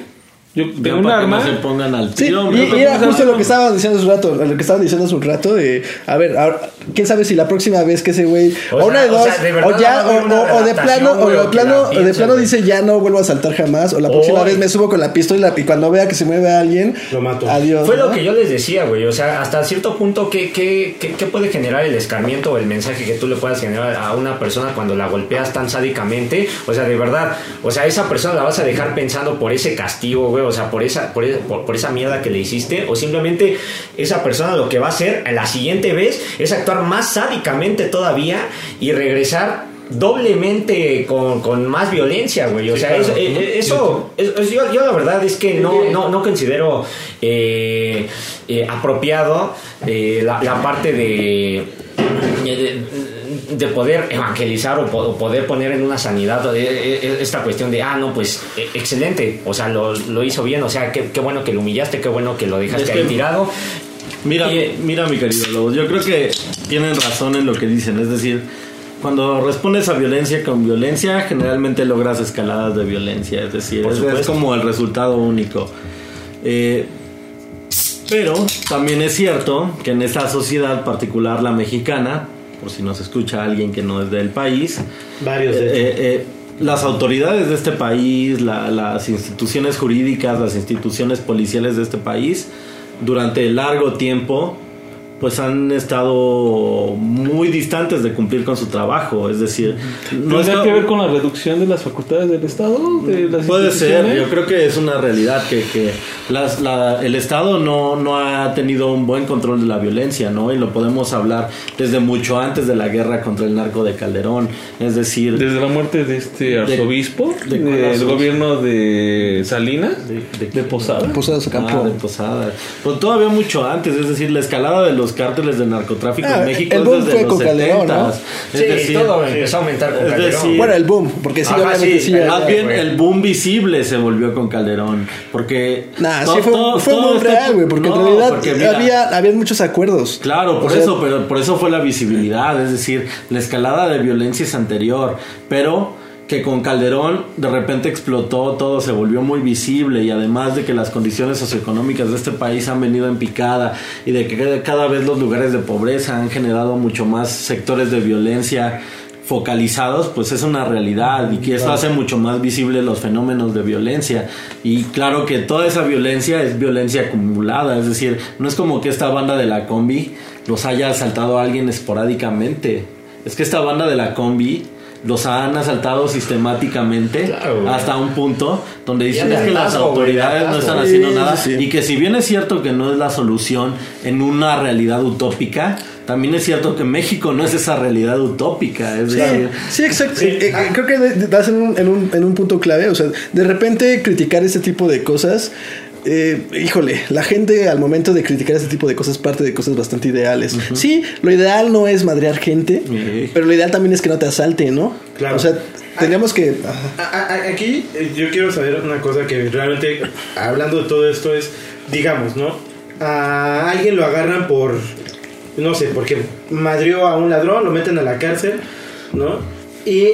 Yo tengo un para que arma. no se pongan al Sí, tiro, y, hombre. y era justo lo que estaban diciendo hace un rato, lo que estaban diciendo hace un rato de, a ver, ahora, quién sabe si la próxima vez que ese güey, O una de o dos, sea, de verdad o ya, a o, de plano, o de plano, la o de plano dice ya no vuelvo a saltar jamás, o la próxima Oy. vez me subo con la pistola y cuando vea que se mueve alguien, Lo mato. Adiós. Fue ¿no? lo que yo les decía, güey. O sea, hasta cierto punto, ¿qué, qué, qué, qué puede generar el escarmiento o el mensaje que tú le puedas generar a una persona cuando la golpeas tan sádicamente? O sea, de verdad, o sea, esa persona la vas a dejar pensando por ese castigo, güey. O sea, por esa, por, por, por esa mierda que le hiciste. O simplemente esa persona lo que va a hacer la siguiente vez es actuar más sádicamente todavía y regresar doblemente con, con más violencia, güey. O sea, eso, eh, eso, es- yo, yo la verdad es que no, no, no considero eh, eh, apropiado eh, la, la parte de, de, de poder evangelizar o, po- o poder poner en una sanidad eh, eh, esta cuestión de, ah, no, pues eh, excelente, o sea, lo, lo hizo bien, o sea, qué, qué bueno que lo humillaste, qué bueno que lo dejaste Es que- ahí tirado. Mira, Y- mira mi querido Lobo, yo creo que tienen razón en lo que dicen, es decir, cuando respondes a violencia con violencia, generalmente logras escaladas de violencia, es decir, es, como el resultado único. Eh, pero también es cierto que en esta sociedad particular, la mexicana, por si nos escucha alguien que no es del país, Varios de eh, hecho. eh, las autoridades de este país, la- las instituciones jurídicas, las instituciones policiales de este país, durante largo tiempo, pues han estado muy distantes de cumplir con su trabajo. Es decir, no ¿Tendrá está- que ver con la reducción de las facultades del Estado? De las Puede ser, yo creo que es una realidad que, que las- la- el Estado no, no ha tenido un buen control de la violencia, ¿no? Y lo podemos hablar desde mucho antes de la guerra contra el narco de Calderón. Es decir, Desde la muerte de este arzobispo, de del arzobispo? gobierno de Salinas, ¿De- de de, Posada. Posadas Ah, de Posada. Pero todavía mucho antes, es decir, la escalada de los cárteles de narcotráfico Ah, en México el boom desde fue los con Calderón, 70s. ¿no? Es Sí, decir, todo empezó a aumentar con Calderón. decir, Bueno, el boom, porque sí, Ajá, sí, sí. Más bien güey. el boom visible se volvió con Calderón, porque Nah, to- sí fue, to- fue todo muy este- real, güey, porque No, en realidad porque mira, había, había muchos acuerdos. Claro, por O sea, eso, pero por eso fue la visibilidad, es decir, la escalada de violencia es anterior, pero que con Calderón de repente explotó, todo se volvió muy visible y además de que las condiciones socioeconómicas de este país han venido en picada y de que cada- vez los lugares de pobreza han generado mucho más sectores de violencia focalizados, pues es una realidad y que eso hace mucho más visible los fenómenos de violencia. Y claro que toda esa violencia es violencia acumulada, es decir, no es como que esta banda de la combi los haya asaltado a alguien esporádicamente. Es que esta banda de la combi los han asaltado sistemáticamente Claro, hasta un punto donde dicen es que las autoridades no están haciendo Sí, nada sí, sí. y que si bien es cierto que no es la solución en una realidad utópica, también es cierto que México no es esa realidad utópica, es decir, Sí, exacto. Eh, eh, creo que das en un, en, un, en un punto clave. O sea, de repente criticar este tipo de cosas. Eh, híjole, la gente al momento de criticar este tipo de cosas parte de cosas bastante ideales. Sí, lo ideal no es madrear gente, pero lo ideal también es que no te asalte, ¿no? Claro. O sea, tendríamos que. ajá. A- a- Aquí eh, yo quiero saber una cosa que realmente, hablando de todo esto, es, digamos, ¿no? A alguien lo agarran por, no sé, porque madrió a un ladrón, lo meten a la cárcel, ¿no? Y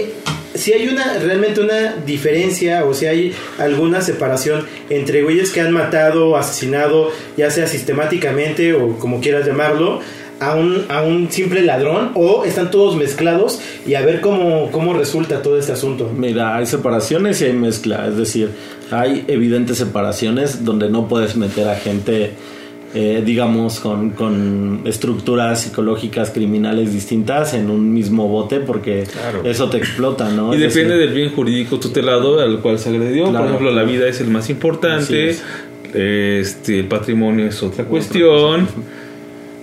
si hay una, realmente una diferencia o si hay alguna separación entre güeyes que han matado, asesinado, ya sea sistemáticamente o como quieras llamarlo, a un, a un simple ladrón o están todos mezclados y a ver cómo, cómo resulta todo este asunto. Mira, hay separaciones y hay mezcla, es decir, hay evidentes separaciones donde no puedes meter a gente, eh, digamos, con, con estructuras psicológicas criminales distintas en un mismo bote porque Claro. eso te explota, ¿no? Y Es depende decir, del bien jurídico tutelado al cual se agredió. Claro. Por ejemplo, la vida es el más importante. es. Este, el patrimonio es otra cuestión.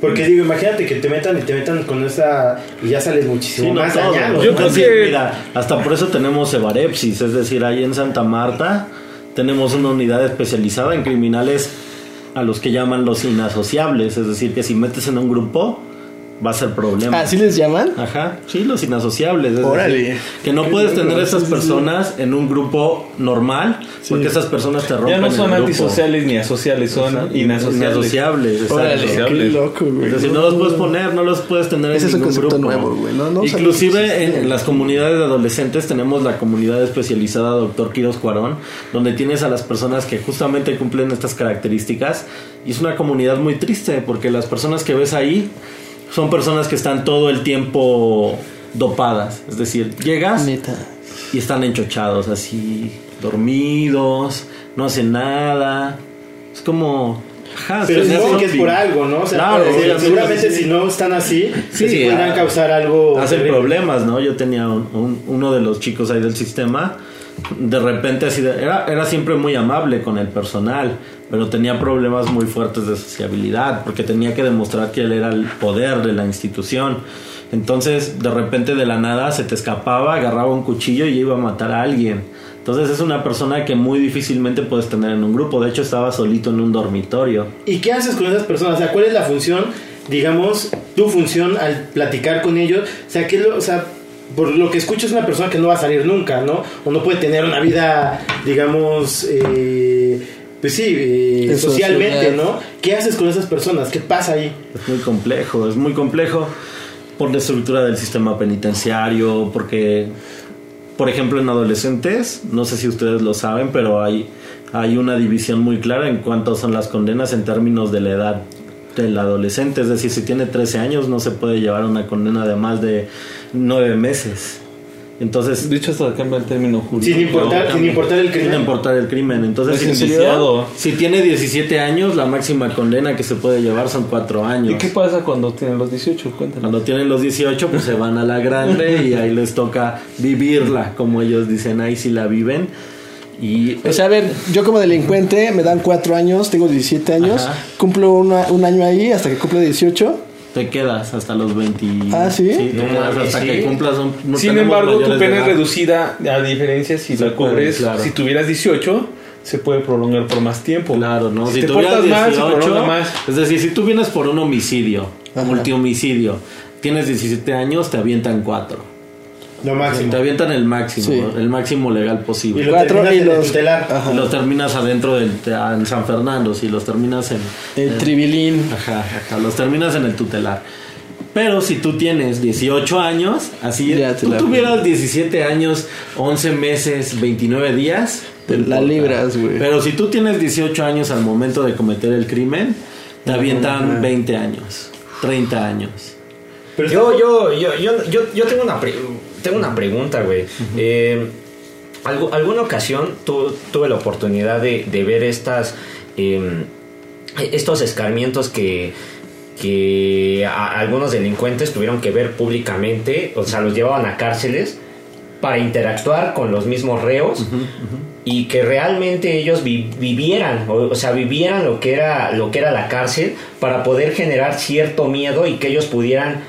Porque digo, imagínate que te metan y te metan con esa y ya sales muchísimo Sí, no más todo. dañado. Yo ¿no? creo Sí, que- mira, hasta por eso tenemos Evarepsis, es decir, ahí en Santa Marta tenemos una unidad especializada en criminales a los que llaman los inasociables, es decir, que si metes en un grupo va a ser problema. ¿Así les llaman? Ajá, sí, los inasociables. Es Órale. decir, que no puedes tener sí, sí, sí. personas en un grupo normal porque esas personas te rompen Ya no el son grupo. antisociales ni asociales, son Exacto. inasociables. Inasociables. Órale, qué loco, güey. Es decir, no los puedes poner, no los puedes tener Ese en es un ningún concepto grupo. nuevo, güey, no- no Inclusive en, en las comunidades de adolescentes tenemos la comunidad especializada Doctor Quiros Cuarón, donde tienes a las personas que justamente cumplen estas características y es una comunidad muy triste porque las personas que ves ahí son personas que están todo el tiempo dopadas, es decir, llegas Neta. y están enchochados así, dormidos, no hacen nada. Es como ajá, Pero se que es por algo, ¿no? O sea, Claro, seguramente sí. si no están así, Sí, sí, podrían ah, causar algo. hacen terrible. problemas, ¿no? Yo tenía un- un- uno de los chicos ahí del sistema, de repente así, de- era, era siempre muy amable con el personal, pero tenía problemas muy fuertes de sociabilidad, porque tenía que demostrar que él era el poder de la institución. Entonces, de repente de la nada se te escapaba, agarraba un cuchillo y iba a matar a alguien. Entonces es una persona que muy difícilmente puedes tener en un grupo. De hecho, estaba solito en un dormitorio. ¿Y qué haces con esas personas? O sea, ¿cuál es la función, digamos, tu función al platicar con ellos? O sea, ¿qué lo, o sea, por lo que escucho es una persona que no va a salir nunca, ¿no? O no puede tener una vida, digamos, eh, pues sí, eh, En socialmente. ¿no? ¿Qué haces con esas personas? ¿Qué pasa ahí? Es muy complejo, es muy complejo por la estructura del sistema penitenciario, porque, por ejemplo, en adolescentes, no sé si ustedes lo saben, pero hay, hay una división muy clara en cuánto son las condenas en términos de la edad del adolescente. Es decir, si tiene 13 años no se puede llevar una condena de más de 9 meses. Entonces, De hecho, hasta cambia el término jurídico. Sin importar, sin importar el crimen. sin importar el crimen. Entonces, Es si- si tiene 17 años, la máxima condena que se puede llevar son 4 años. ¿Y qué pasa cuando tienen los 18? Cuéntanos. Cuando tienen los 18, pues se van a la grande y ahí les toca vivirla, como ellos dicen, ahí sí la viven. Y O sea, a ver, yo como delincuente me dan cuatro años, tengo 17 años, Ajá. cumplo una- un año ahí hasta que cumplo 18. Te quedas hasta los 20. Ah, ¿sí? te No mames, hasta sí. que cumplas. un- no Sin embargo, tu pena es reducida, a diferencia si Se la cubres, claro. si tuvieras 18, se puede prolongar por más tiempo. Claro, ¿no? Si, Si, te tuvieras portas más, se 18, prolonga más. es decir, si tú vienes por un homicidio, Ajá. multihomicidio, tienes 17 años, te avientan 4. Lo máximo. Te avientan el máximo, Sí. el máximo legal Y posible. lo Cuatro terminas y en el los- tutelar. Ajá. Y los terminas adentro del en San Fernando, si los terminas en El tribilín. Ajá, ajá, los terminas en el tutelar. Pero si tú tienes 18 años, así tú tuvieras 17 años, 11 meses, 29 días, Te la importa. libras, güey. Pero si tú tienes 18 años al momento de cometer el crimen, te avientan 20 años, 30 años. Pero Yo, yo, yo, yo, yo, yo tengo una, pre- tengo una pregunta, güey. Eh, algu- alguna ocasión tu- tuve la oportunidad de, de ver estas, eh, estos escarmientos que, que a- algunos delincuentes tuvieron que ver públicamente, o sea, los llevaban a cárceles para interactuar con los mismos reos y que realmente ellos vi- vivieran, o, o sea, vivieran lo que era lo que era la cárcel para poder generar cierto miedo y que ellos pudieran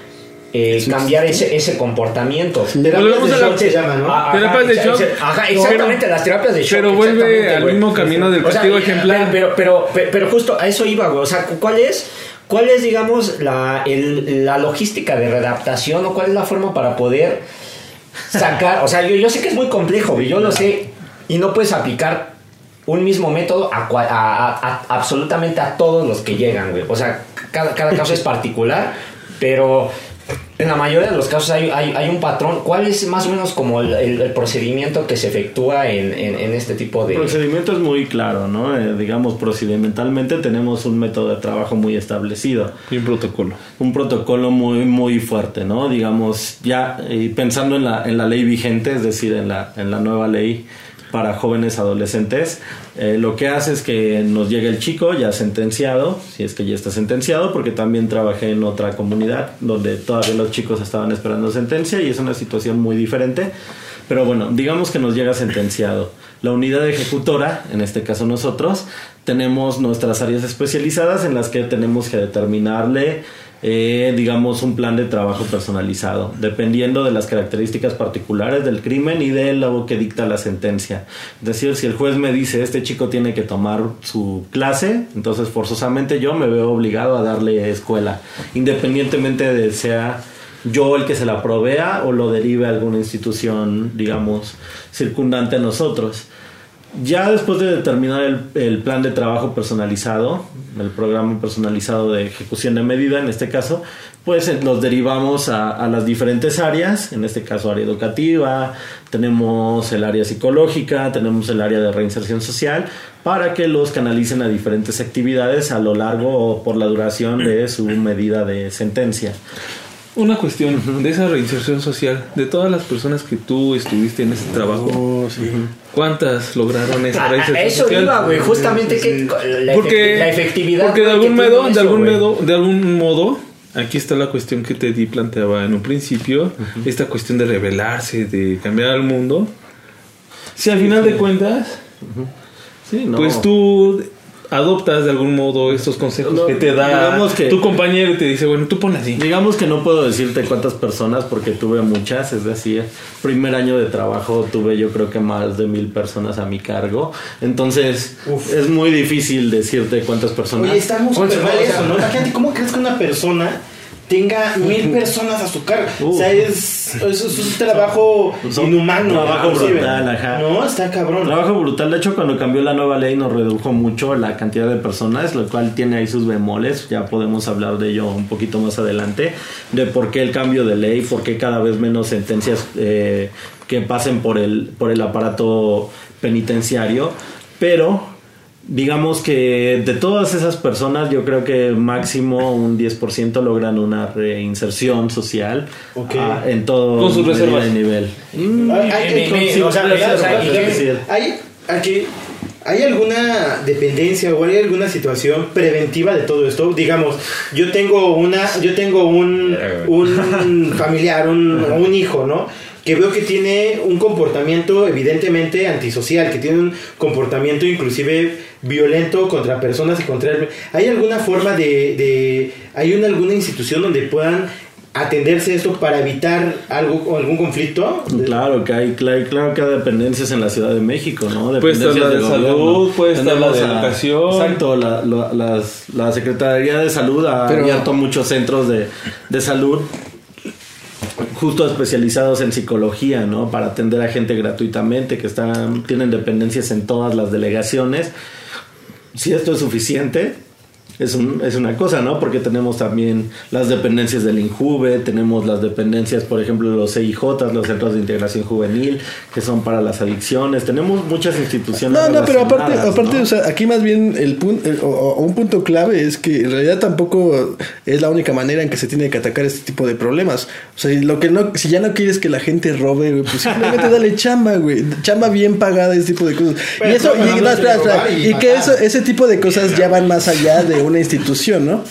eh, cambiar ese, ese comportamiento. Terapias Volvemos de a la- shock se llama, ¿no? Terapias de shock. Ajá, exactamente, las terapias de shock. Pero vuelve al mismo camino del O sea, castigo ejemplar. Pero, pero, pero, pero justo a eso iba, güey. O sea, ¿cuál es, cuál es digamos, la, el- la logística de readaptación o cuál es la forma para poder sacar? O sea, yo, yo sé que es muy complejo, güey, yo lo sé. Y no puedes aplicar un mismo método a, a- a- a- absolutamente a todos los que llegan, güey. O sea, cada, cada caso es particular, pero en la mayoría de los casos hay, hay, hay un patrón. ¿Cuál es más o menos como el, el- el procedimiento que se efectúa en, en- en este tipo de... El procedimiento es muy claro, ¿no? Eh, digamos, procedimentalmente tenemos un método de trabajo muy establecido. Y un protocolo. un protocolo muy muy fuerte, ¿no? Digamos, ya eh, pensando en la, en la ley vigente, es decir, en la, en la nueva ley para jóvenes adolescentes, eh, lo que hace es que nos llega el chico ya sentenciado, si es que ya está sentenciado, porque también trabajé en otra comunidad donde todavía los chicos estaban esperando sentencia y es una situación muy diferente. Pero bueno, digamos que nos llega sentenciado. La unidad ejecutora, en este caso nosotros, tenemos nuestras áreas especializadas en las que tenemos que determinarle, eh, digamos, un plan de trabajo personalizado, dependiendo de las características particulares del crimen y de lo que dicta la sentencia. Es decir, si el juez me dice, este chico tiene que tomar su clase, entonces forzosamente yo me veo obligado a darle escuela, independientemente de sea yo el que se la provea o lo derive a alguna institución, digamos, circundante a nosotros. Ya después de determinar el, plan de trabajo personalizado, el programa personalizado de ejecución de medida en este caso, pues eh, los derivamos a, a las diferentes áreas, en este caso área educativa, tenemos el área psicológica, tenemos el área de reinserción social, para que los canalicen a diferentes actividades a lo largo o por la duración de su medida de sentencia. Una cuestión de esa reinserción social, de todas las personas que tú estuviste en ese trabajo, Oh, sí. ¿cuántas lograron esa A, a reinserción eso social? iba, güey. Justamente que la, porque, la efectividad. porque de algún modo, de eso, algún modo, de algún modo, aquí está la cuestión que Teddy planteaba en un principio, esta cuestión de rebelarse, de cambiar al mundo. Si al final de cuentas, Sí, no. pues tú adoptas de algún modo estos consejos No, que te da que- tu compañero y te dice, bueno, tú pon así. Digamos que no puedo decirte cuántas personas porque tuve muchas, es decir, primer año de trabajo tuve yo creo que más de mil personas a mi cargo, entonces es muy difícil decirte cuántas personas. Oye, está muy mal eso, ¿no? Imagínate, ¿cómo crees que una persona tenga mil personas a su cargo? o sea, es, es, es un trabajo Son- inhumano. trabajo brutal, ajá. No, está cabrón. Trabajo brutal, de hecho cuando cambió la nueva ley nos redujo mucho la cantidad de personas, lo cual tiene ahí sus bemoles, ya podemos hablar de ello un poquito más adelante, de por qué el cambio de ley, por qué cada vez menos sentencias eh, que pasen por el, por el aparato penitenciario, pero digamos que de todas esas personas yo creo que máximo un 10% logran una reinserción social ah, en todo Con sus reservas. nivel. Hay- hay- Mi- mi- sí, o sea, ¿verdad? o sea, y- ¿verdad? sí. ¿Hay, aquí, ¿Hay alguna dependencia o hay alguna situación preventiva de todo esto? Digamos, yo tengo una, yo tengo un, un familiar, un, un hijo, ¿no? Que veo que tiene un comportamiento evidentemente antisocial, que tiene un comportamiento inclusive violento contra personas y contra él. ¿Hay alguna forma de, de hay una, alguna institución donde puedan atenderse esto para evitar algo algún conflicto? Claro que hay, claro, claro que hay dependencias en la Ciudad de México, ¿no? Puede estar Dependencias la de del salud, estar la de educación. Exacto, la, la- las- la Secretaría de Salud ha Pero- abierto muchos centros de, de salud justo especializados en psicología, ¿no? Para atender a gente gratuitamente que están tienen dependencias en todas las delegaciones. Si esto es suficiente, es, un- es una cosa, ¿no? Porque tenemos también las dependencias del INJUVE, tenemos las dependencias, por ejemplo, de los CIJ, los Centros de Integración Juvenil, que son para las adicciones. Tenemos muchas instituciones. No, no, pero aparte, aparte ¿no? o sea, aquí más bien el punto, o, o un punto clave es que en realidad tampoco es la única manera en que se tiene que atacar este tipo de problemas. O sea, y lo que no, si ya no quieres que la gente robe, güey, pues simplemente dale chamba, güey, chamba bien pagada, ese tipo de cosas. Pero y eso, no, y, no, espera, espera, y y que eso, ese tipo de cosas ya van más allá de una institución, ¿no?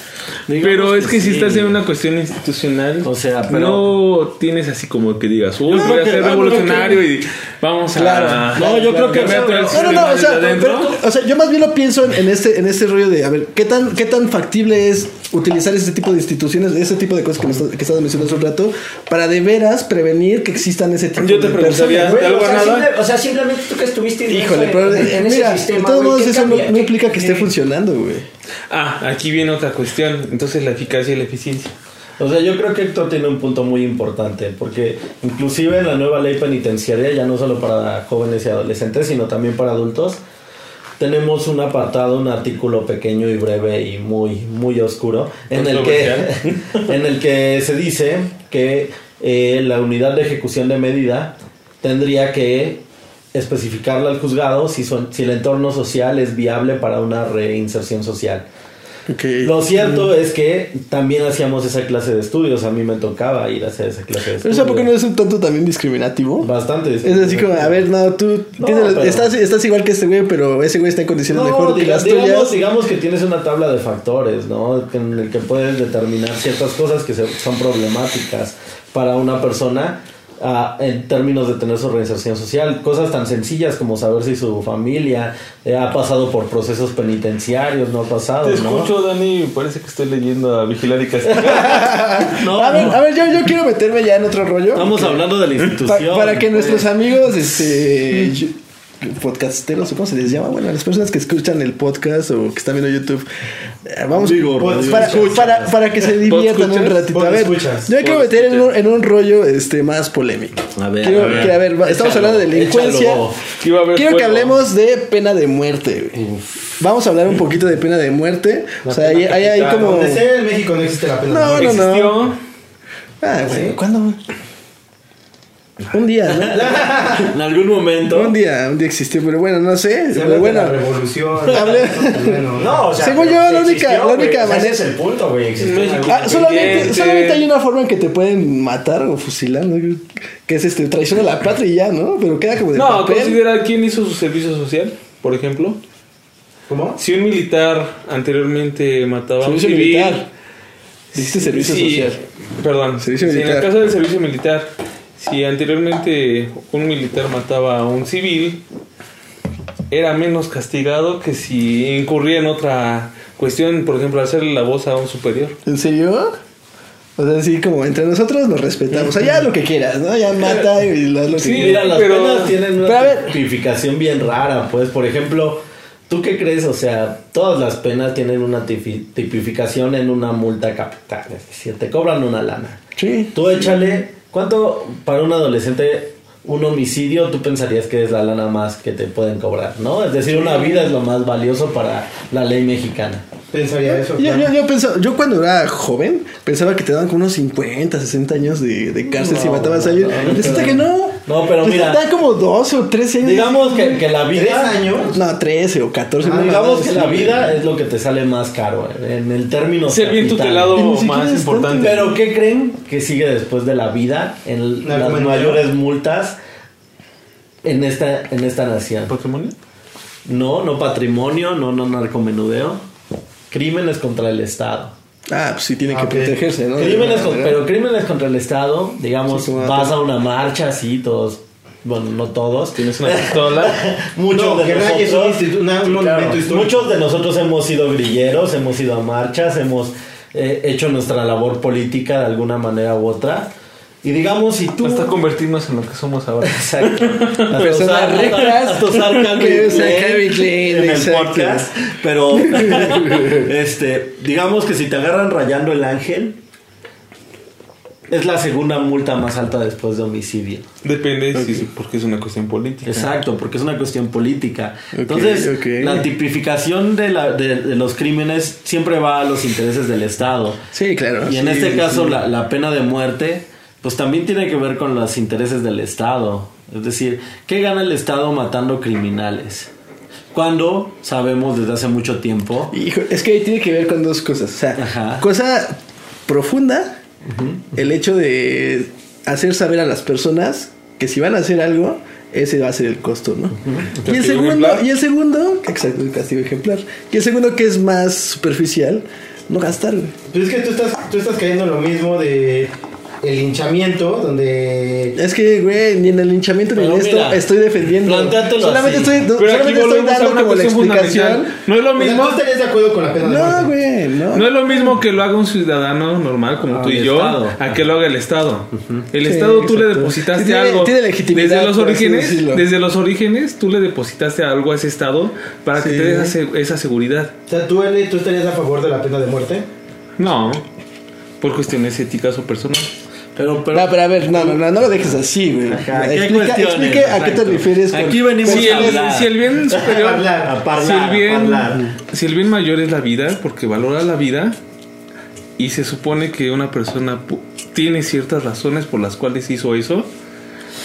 Digamos Pero es que si sí. estás en una cuestión institucional, O sea, pero- no tienes así como que digas, uy, voy a ser revolucionario y vamos a... Claro. No, yo creo que- No, no, no, o desde sea, adentro. pero- o sea, yo más bien lo pienso en, en este en este rollo de, a ver, ¿qué tan, qué tan factible es utilizar ese tipo de instituciones, ese tipo de cosas que, me estás- que estabas mencionando hace un rato, para de veras prevenir que existan ese tipo Yo te de preguntaría, personas? Güey, algo o, sea, nada? simple- o sea, simplemente tú que estuviste Híjole, en- pero en, en mira, ese sistema. de todos modos ¿qué eso no, cambia? no ¿Qué- implica que esté funcionando, güey. Ah, aquí viene otra cuestión. Entonces la eficacia y la eficiencia. O sea, yo creo que Héctor tiene un punto muy importante, porque inclusive en la nueva ley penitenciaria, ya no solo para jóvenes y adolescentes, sino también para adultos, tenemos un apartado, un artículo pequeño y breve y muy, muy oscuro, en el que, en el que se dice que eh, la unidad de ejecución de medida tendría que especificarle al juzgado si, son, si el entorno social es viable para una reinserción social. Lo cierto es que también hacíamos esa clase de estudios. A mí me tocaba ir a hacer esa clase de Pero estudios. eso, ¿por qué no es un tonto también discriminativo? Bastante. Es así como, a ver, no, tú No, tienes- pero- estás, estás igual que este güey, pero ese güey está en condiciones No, mejor que las digamos, tuyas. digamos que tienes una tabla de factores, ¿no? En el que puedes determinar ciertas cosas que son problemáticas para una persona ah, en términos de tener su reinserción social. Cosas tan sencillas como saber si su familia eh, ha pasado por procesos penitenciarios, no ha pasado, Te ¿no? escucho, Dani, parece que estoy leyendo a Vigilar y Castigar. No, a ver, no. a ver, yo, yo quiero meterme ya en otro rollo. Estamos hablando de la Pa- institución. para que nuestros amigos, este, podcasteros, ¿cómo se les llama? Bueno, a las personas que escuchan el podcast o que están viendo YouTube. eh, Vamos Digo, para, radio para, para- para que se diviertan un ratito. A ver, yo me quiero meter en un, en un rollo este, más polémico. A ver, Quiero- a ver. que, a ver, va- estamos Échalo, hablando de delincuencia. échalo. Quiero que hablemos de pena de muerte. Vamos a hablar un poquito de pena de muerte. O sea, hay, hay como. Donde sea en México no existe la pena No, de muerte. no, no. Existió. Ah, güey, ¿cuándo? Un día, ¿no? En algún momento. Un día, un día existió, pero bueno, no sé. Se Pero habla de bueno, la revolución. Hablé- Bueno, No, o sea, Según yo, la única- existió, la única manera- Ese es el punto, güey. Ah, solamente, solamente hay una forma en que te pueden matar o fusilar, ¿no? que es este traición a la patria y ya, ¿no? Pero queda como de No, papel. considera quién hizo su servicio social, por ejemplo. ¿Cómo? Si un militar anteriormente mataba a un Servicio civil. militar. Dijiste servicio Sí, social. Perdón. Servicio si En militar. el caso del servicio militar, si anteriormente un militar mataba a un civil, era menos castigado que si incurría en otra cuestión, por ejemplo, hacerle la voz a un superior. ¿En serio? O sea, así como entre nosotros nos respetamos. O sea, ya lo que quieras, ¿no? Ya mata y lo que Sí, quieras. Mira, las Pero- penas tienen una tipificación bien rara, pues, por ejemplo, ¿tú qué crees? O sea, todas las penas tienen una tipi- tipificación en una multa capital, es decir, te cobran una lana. Sí. Tú échale, ¿cuánto para un adolescente un homicidio tú pensarías que es la lana más que te pueden cobrar, ¿no? Es decir, una vida es lo más valioso para la ley mexicana. Pensaría eso. Yo, claro. yo, yo pensaba, yo cuando era joven pensaba que te daban como unos 50, 60 años de, de cárcel si No, matabas a alguien. no, Resulta que no. No, pero Te mira- dan como 12 o 13 años. Digamos que, que la ¿Tres vida... años? No, 13 o 14. Ah, Digamos que la vida es lo que te sale más caro eh, en el término Ser bien tutelado más importante. Pero ¿qué creen que sigue después de la vida en La las mayores multas en esta en esta nación? ¿Patrimonio? No, no patrimonio, no no narcomenudeo, crímenes contra el Estado. Ah, pues sí, tiene que Ok. protegerse, ¿no? Crímenes con- pero crímenes contra el Estado, digamos, Sí, vas a una marcha así todos, bueno, no todos. Tienes una pistola. Muchos No, de que rayes un, nosotros una- un. Muchos de nosotros hemos sido grilleros, hemos ido a marchas, hemos eh, hecho nuestra labor política de alguna manera u otra. Y digamos, si tú... Hasta convertirnos en lo que somos ahora. Exacto. Hasta Personas Klein, en el podcast. Pero, este, digamos que si te agarran rayando el ángel, es la segunda multa más alta después de homicidio. Depende, sí, sí, porque es una cuestión política. Exacto, porque es una cuestión política. Entonces, la tipificación de, la- de- de los crímenes siempre va a los intereses del Estado. Sí, claro. Y en sí, este sí, caso, sí. La, la pena de muerte, pues también tiene que ver con los intereses del Estado. Es decir, ¿qué gana el Estado matando criminales? Cuando sabemos desde hace mucho tiempo Hijo, es que ahí tiene que ver con dos cosas. O sea, Ajá. cosa profunda, el hecho de hacer saber a las personas que si van a hacer algo, ese va a ser el costo, ¿no? Y el segundo, ejemplar. y el segundo, exacto, el castigo ejemplar. Y el segundo que es más superficial, no gastar, güey. Pues es que tú estás, tú estás cayendo en lo mismo de el linchamiento, donde Es que, güey, ni en el linchamiento ni en Pero esto mira, estoy defendiendo. plantéatelo Solamente así. estoy, Pero aquí solamente estoy dando una como la cuestión explicación. fundamental. No es lo O sea, mismo. ¿tú estarías de acuerdo con la pena de No, muerte? güey, no. No es lo mismo que lo haga un ciudadano normal como Ah, tú y yo Estado. a que lo haga el Estado. El Sí, Estado tú le depositaste Tiene- algo. tiene legitimidad, desde los orígenes, desde los orígenes tú le depositaste algo a ese Estado para que Sí. te dé esa, se- esa seguridad. O sea, ¿tú, ¿tú estarías a favor de la pena de muerte? No, por cuestiones éticas o personales. Pero, pero No, pero a ver, no, no, no, no lo dejes así, güey. Ajá, ¿qué Explica, explique a qué te Exacto. refieres. con- Aquí venimos Si a el, hablar. si el bien superior, Hablar. a parlar, si el a bien, parlar. si el bien mayor es la vida, porque valora la vida y se supone que una persona tiene ciertas razones por las cuales hizo eso.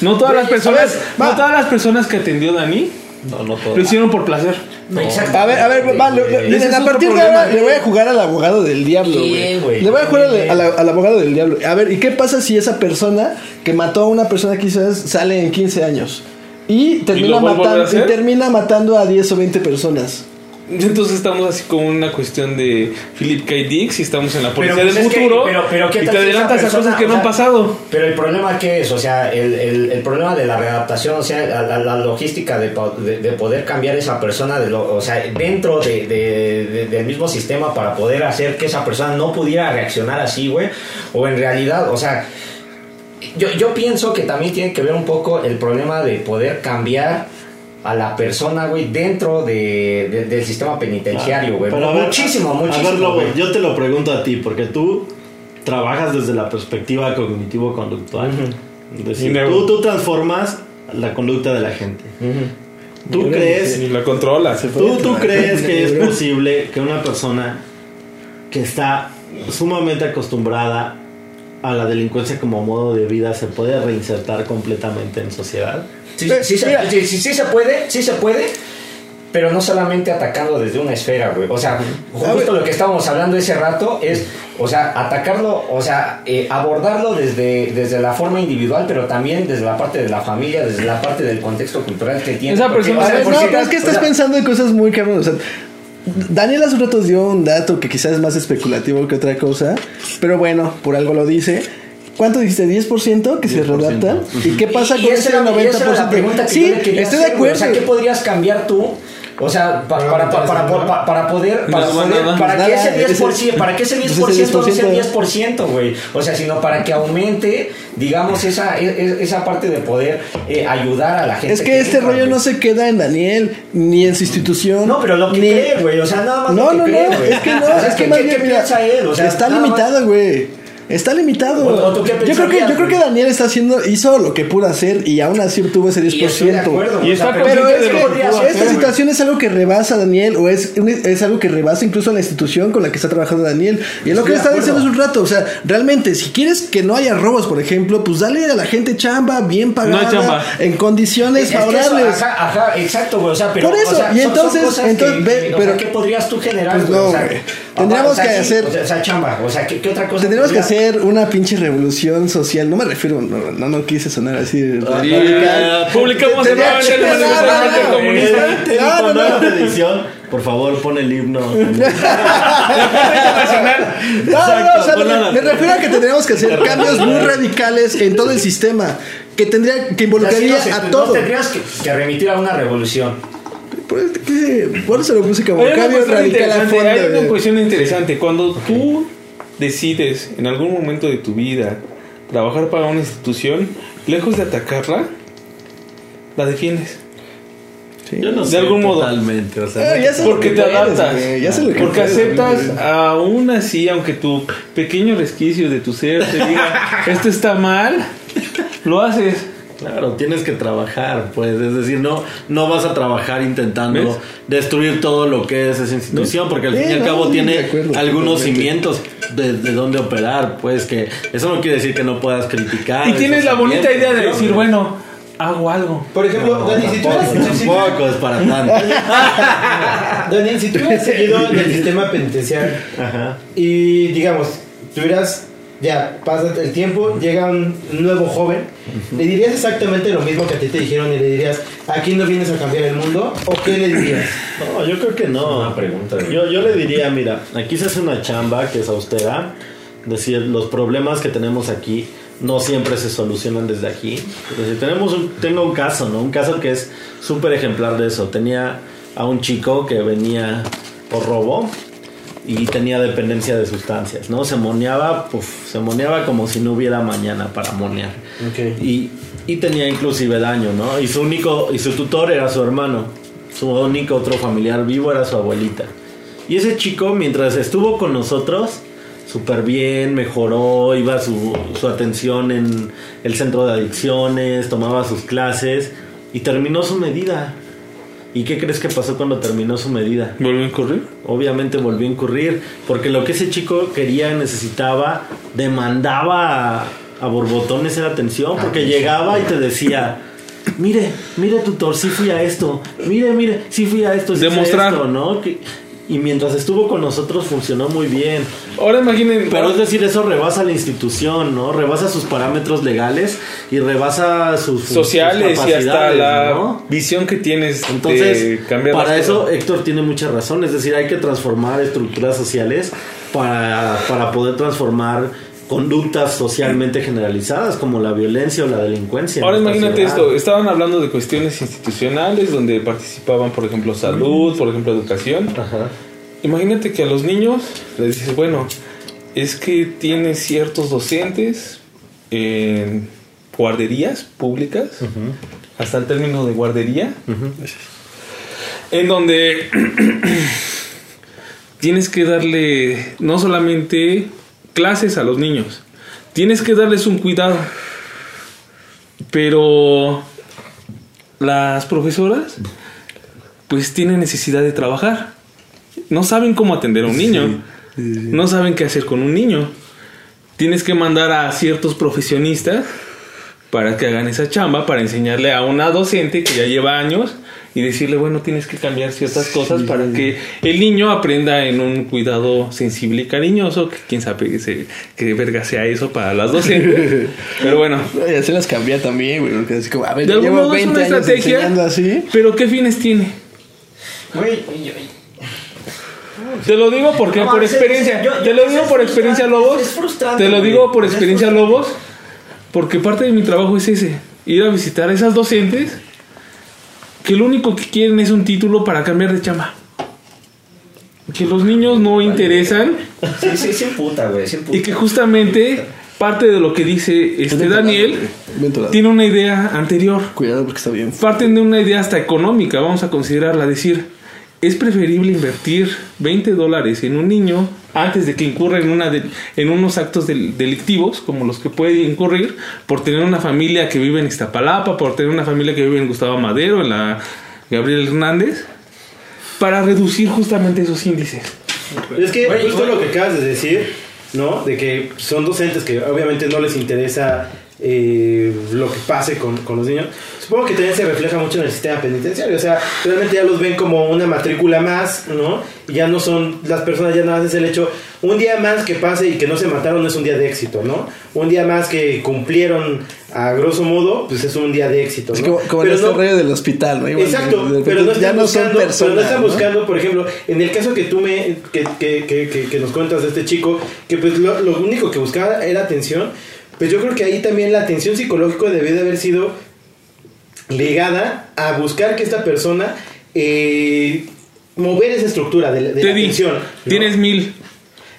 No todas las personas, a ver, no todas las personas que atendió Dani No, no todo. lo hicieron por placer. Exacto. A ver, a ver, va, es a partir de ahora le voy a jugar al abogado del diablo, güey. Le voy a jugar al, abogado del diablo. A ver, ¿y qué pasa si esa persona que mató a una persona quizás sale en 15 años? Y termina, matando, y termina matando a 10 o 20 personas. Entonces estamos así como una cuestión de Philip K. Dick y estamos en la policía pues del que- futuro pero- pero ¿qué y te si adelantas a persona, cosas que no han pasado. Pero el problema que es, o sea, el, el, el problema de la readaptación, o sea, la, la- la logística de, de, de poder cambiar esa persona, de lo, o sea, dentro de, de- de- del mismo sistema para poder hacer que esa persona no pudiera reaccionar así, güey, o en realidad, o sea, yo, yo pienso que también tiene que ver un poco el problema de poder cambiar a la persona, güey, dentro de, de- del sistema penitenciario, güey. Pero a ver, muchísimo, muchísimo. A ver, Lobo, güey. yo te lo pregunto a ti, porque tú trabajas desde la perspectiva cognitivo-conductual. Decir, tú, tú transformas la conducta de la gente. ¿Tú crees, Y la controlas. tú, tú crees que es posible que una persona que está sumamente acostumbrada a la delincuencia como modo de vida se puede reinsertar completamente en sociedad? Sí, sí, se- Mira. sí, sí, sí se puede, sí se puede, pero no solamente atacando desde una esfera, güey. O sea, justo lo que estábamos hablando ese rato es, o sea, atacarlo, o sea, eh, abordarlo desde, desde la forma individual, pero también desde la parte de la familia, desde la parte del contexto cultural que tiene. Esa Porque, persona- o A sea, no, porque- pero es que o estás sea, pensando en cosas muy cabronas. O sea, Daniel hace un rato dio un dato que quizás es más especulativo que otra cosa, pero bueno, por algo lo dice. ¿Cuánto dijiste? ¿10% que se 10%. redactan? ¿Y qué pasa con ese era- y 90%? esa era la pregunta que sí, yo le estoy de hacer, güey. acuerdo. O sea, ¿qué podrías cambiar tú? O sea, pa- para, para, para, para, para poder, para, No, poder- nada. para que ese 10%, ese- para que ese pues 10% ese no sea 10%. 10%, güey. O sea, sino para que aumente, digamos, esa, e- e- esa parte de poder eh, ayudar a la gente. Es que este entra, rollo güey. no se queda en Daniel, ni en su institución. No, pero lo que ni- cree, güey. O sea, nada más No, lo que no, cree, no, güey. es que no, O sea, es que ¿qué- más qué- bien, qué mira, piensa él? O sea, está limitado, güey. Está limitado. ¿O- o tú qué yo creo que yo creo que? Daniel está haciendo hizo lo que pudo hacer y aún así obtuvo ese 10%. Y estoy de acuerdo, Y está Pero es que que pudo hacer, esta situación es algo que rebasa a Daniel o es, es algo que rebasa incluso a la institución con la que está trabajando Daniel. Y es lo que estaba acuerdo. diciendo hace un rato. O sea, realmente, si quieres que no haya robos, por ejemplo, pues dale a la gente chamba bien pagada, hay chamba. en condiciones Es que eso, favorables. ajá, ajá, exacto, güey. O sea, pero. Por eso, o sea, y son- entonces- son cosas entonces, que- ve, o pero- sea, ¿qué podrías tú generar? Pues güey? no, o sea, Tendríamos o sea, que sí, hacer- O sea, chamba. O sea, ¿qué, qué otra cosa? Tendríamos que hacer una pinche revolución social. No me refiero, no, no, no quise sonar así. Radical. publicamos el comunista. No, no, no. por favor, pon el himno. No, no, no, o sea, me, me refiero a que tendríamos que hacer cambios muy radicales en todo el sistema. Que tendría que O sea, involucraría no a no todo. tendrías que, que remitir a una revolución. Pues, ¿qué? Por eso lo puse como Hay una cambio cuestión radical a interesante, fondo. hay una cuestión interesante. Cuando tú decides en algún momento de tu vida trabajar para una institución, lejos de atacarla, la defiendes. Yo no De sé algún modo. totalmente. O sea, Eh, ya Porque que te adaptas. güey, ya sé lo que Porque aceptas aún así, aunque tu pequeño resquicio de tu ser te diga, esto está mal, lo haces. Claro, tienes que trabajar, pues, es decir, no, no vas a trabajar intentando ¿Ves? destruir todo lo que es esa institución, porque al fin y al no, cabo sí, tiene acuerdo, algunos cimientos de, de dónde operar, pues, que eso no quiere decir que no puedas criticar. Y tienes la bonita idea de ¿no? decir, bueno, hago algo. Por ejemplo, Dani, si tú si- tampoco es para tanto. Dani, si tú hubieras seguido en el sistema penitenciario Ajá. y, digamos, tuvieras, ya, pasa el tiempo, llega un nuevo joven, ¿le dirías exactamente lo mismo que a ti te dijeron y le dirías, aquí no vienes a cambiar el mundo? ¿O qué le dirías? No, yo creo que no. Una pregunta. Yo, yo le diría, mira, aquí se hace una chamba que es austera. Decir, los problemas que tenemos aquí no siempre se solucionan desde aquí. Es decir, tenemos un, tengo un caso, ¿no? Un caso que es súper ejemplar de eso. Tenía a un chico que venía por robo y tenía dependencia de sustancias, ¿no? Se moneaba, puf, se moneaba como si no hubiera mañana para monear. Y, y tenía inclusive daño, ¿no? Y su único, y su tutor era su hermano. Su único otro familiar vivo era su abuelita. Y ese chico, mientras estuvo con nosotros, súper bien, mejoró, iba su, su atención en el centro de adicciones, tomaba sus clases y terminó su medida. ¿Y qué crees que pasó cuando terminó su medida? ¿Volvió a incurrir? obviamente volvió a incurrir, porque lo que ese chico quería, necesitaba, demandaba a, a borbotones era atención, porque llegaba y te decía, mire, mire tutor, sí fui a esto, mire, mire, sí fui a esto, sí fui a Demostrar. esto", ¿no? Que- y mientras estuvo con nosotros funcionó muy bien. Ahora imaginen, Pero es decir, eso rebasa la institución, ¿no? Rebasa sus parámetros legales y rebasa sus sus sociales y hasta la ¿no? visión que tienes de Entonces, cambiar para eso cosas. Héctor tiene mucha razón, es decir, hay que transformar estructuras sociales para, para poder transformar conductas socialmente generalizadas como la violencia o la delincuencia. en Ahora imagínate ciudad. esto, estaban hablando de cuestiones institucionales donde participaban, por ejemplo, salud, por ejemplo, educación. Ajá. Imagínate que a los niños les dices, bueno, es que tienes ciertos docentes en guarderías públicas, hasta el término de guardería, en donde tienes que darle no solamente clases a los niños, tienes que darles un cuidado, pero las profesoras pues tienen necesidad de trabajar, no saben cómo atender a un niño, no saben qué hacer con un niño, tienes que mandar a ciertos profesionistas para que hagan esa chamba, para enseñarle a una docente que ya lleva años y decirle, bueno, tienes que cambiar ciertas cosas para que el niño aprenda en un cuidado sensible y cariñoso, que quién sabe que, se- que verga sea eso para las docentes. Pero bueno, Y así las cambiar también, güey. porque así como, a ver, de algún modo es 20 una estrategia, así. pero ¿qué fines tiene? Güey, yo- Te lo digo porque No, por es- experiencia, yo- yo- te lo digo por experiencia Lobos, es frustrante, te lo güey. digo por experiencia. Lobos, porque parte de mi trabajo es ese, ir a visitar a esas docentes que lo único que quieren es un título para cambiar de chamba. Que los niños no interesan Sí, sí, sí, puta, güey. Sí, puta. y que justamente parte de lo que dice este Daniel tiene una idea anterior. Cuidado porque está bien. Parten de una idea hasta económica, vamos a considerarla, decir, es preferible invertir 20 dólares en un niño antes de que incurra en, una de- en unos actos del- delictivos como los que puede incurrir por tener una familia que vive en Iztapalapa, por tener una familia que vive en Gustavo Madero, en la Gabriel Hernández, para reducir justamente esos índices. Es que justo lo que acabas de decir, ¿no? De que son docentes que obviamente no les interesa eh, lo que pase con, con los niños. Supongo que también se refleja mucho en el sistema penitenciario. O sea, realmente ya los ven como una matrícula más, ¿no? Y ya no son, las personas ya nada más es el hecho, un día más que pase y que no se mataron es un día de éxito, ¿no? Un día más que cumplieron a grosso modo, pues es un día de éxito, Es ¿no? como, como Pero en este no- rollo del hospital, ¿no? Exacto, pero no ya están no buscando, son personas. pero no están buscando, por ejemplo, en el caso que tú me que, que, que, que- que nos cuentas de este chico, que pues lo, lo único que buscaba era atención, pues yo creo que ahí también la atención psicológica debe de haber sido ligada a buscar que esta persona eh, mover esa estructura de, de la atención. ¿no? tienes mil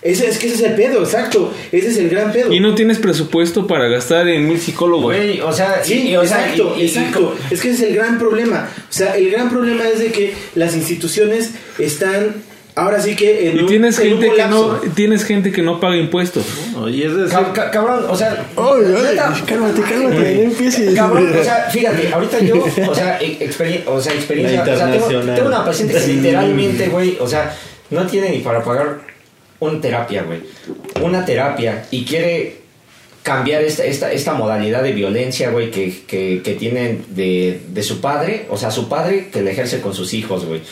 Ese, es que ese es el pedo, exacto. Ese es el gran pedo. y no tienes presupuesto para gastar en mil psicólogos. Güey, o sea, Sí, y- o sea, exacto, y- y- exacto. Es que ese es el gran problema. O sea, el gran problema es de que las instituciones están ahora sí que en Y un, tienes en un gente que no tienes gente que no paga impuestos. ¿no? Y es decir, Ca- ca- cabrón, o sea, Oye, oye, neta, cálmate, cálmate, no empieces. Cabrón, o sea, fíjate, ahorita yo, o sea, e- experien- o sea experiencia, o sea, tengo, tengo una paciente que literalmente, güey, o sea, no tiene ni para pagar una terapia, güey, una terapia y quiere cambiar esta, esta, esta modalidad de violencia, güey, que, que, que tienen de, de su padre, o sea, su padre que la ejerce con sus hijos, güey.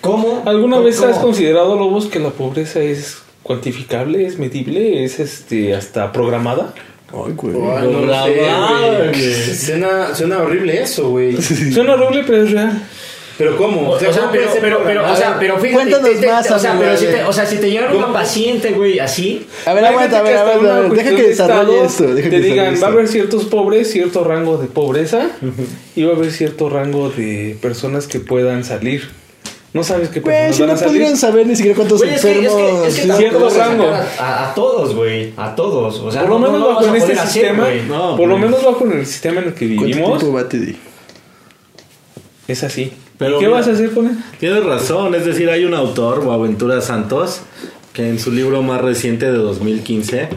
¿Cómo? ¿Alguna cómo- vez has considerado, Lobos, que la pobreza es cuantificable, es medible, es este hasta programada? Ay, güey. No sé, güey. Suena, suena horrible eso, güey. Suena horrible, pero es real. Pero ¿cómo? O, o sea, ¿cómo puede pero, pero, pero, o sea, pero fíjate, Cuéntanos te- te- más, o sea, pero si te, o sea, si te llegara una paciente, güey, así, A ver, aguanta, a ver, a ver, deja que de desarrolle esto. Deja Te que digan, desarrolle va a esto. haber ciertos pobres, cierto rango de pobreza y va a haber cierto rango de personas que puedan salir. No sabes qué Güey, personas si van no a salir. pudieran saber ni siquiera cuántos Güey, es que, es enfermos. que, es que cierto rango. a, a- a todos, güey, a todos, o sea, Por lo no- no menos lo bajo en este hacer, sistema, güey. No, por lo menos bajo en el sistema en el que ¿Cuánto vivimos, tiempo va, Teddy? es así. Pero ¿Qué mira- vas a hacer con él? Tienes razón, es decir, hay un autor, Boaventura Santos, que en su libro más reciente de 2015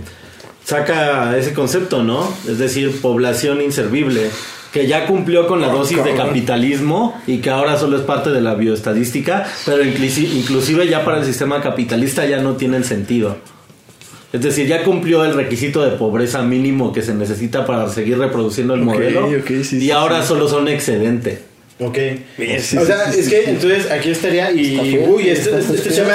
saca ese concepto, ¿no? Es decir, población inservible, que ya cumplió con la dosis de capitalismo y que ahora solo es parte de la bioestadística, pero inclusi- inclusive ya para el sistema capitalista ya no tienen sentido. Es decir, ya cumplió el requisito de pobreza mínimo que se necesita para seguir reproduciendo el modelo sí, y sí, ahora solo son excedente. Ok. sí, o sea, sí, es sí, que sí. entonces aquí estaría y Está uy, este, este, este tema,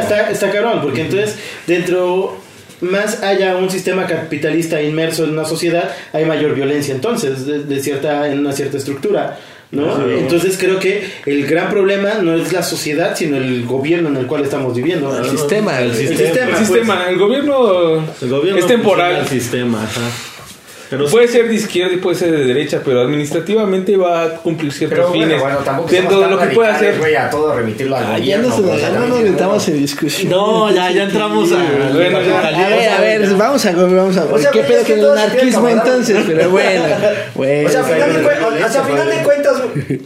este- está, está cabrón, porque entonces dentro más haya un sistema capitalista inmerso en una sociedad, hay mayor violencia entonces, de, de cierta, en una cierta estructura. ¿no? Entonces creo que el gran problema no es la sociedad, sino el gobierno en el cual estamos viviendo. El sistema, El güey. El sistema. sistema. El pues. sistema, el gobierno, El gobierno es temporal. El sistema, ajá. Pero puede ser de izquierda y puede ser de derecha, pero administrativamente va a cumplir ciertos Pero bueno, fines. bueno, tampoco dentro de lo que puede hacer. a todo remitirlo al Ah, gobierno. ya no nos metamos bueno. en discusión. No, ya, ya entramos a. Bueno, ya. A ver, a ver, vamos a vamos a O sea, ¿Qué güey, pedo con el anarquismo entonces? Pero bueno, bueno. O sea, a final de, bueno, bueno, bueno. cuentas,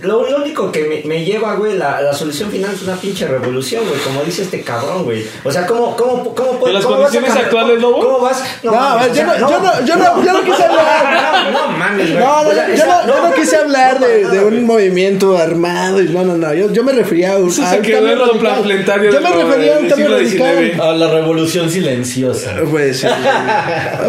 lo, lo único que me, me lleva, güey, la, la solución final es una pinche revolución, güey, como dice este cabrón, güey. O sea, ¿cómo, cómo, cómo, puede- ¿En las cómo vas a condiciones cambiar- actuales, cómo- Lobo? ¿Cómo vas? No, a mames, ver, o yo sea, no, yo no, yo no, yo no quise hablar. No, no mames, güey. No, no, O sea, yo, esa- no, yo no quise hablar no, de, de un movimiento armado. y No, no, no. Yo, yo me refería a un. Eso a se un quedó cambio en lo planetario Yo me refería a un cambio radical. A la revolución silenciosa. Pues sí.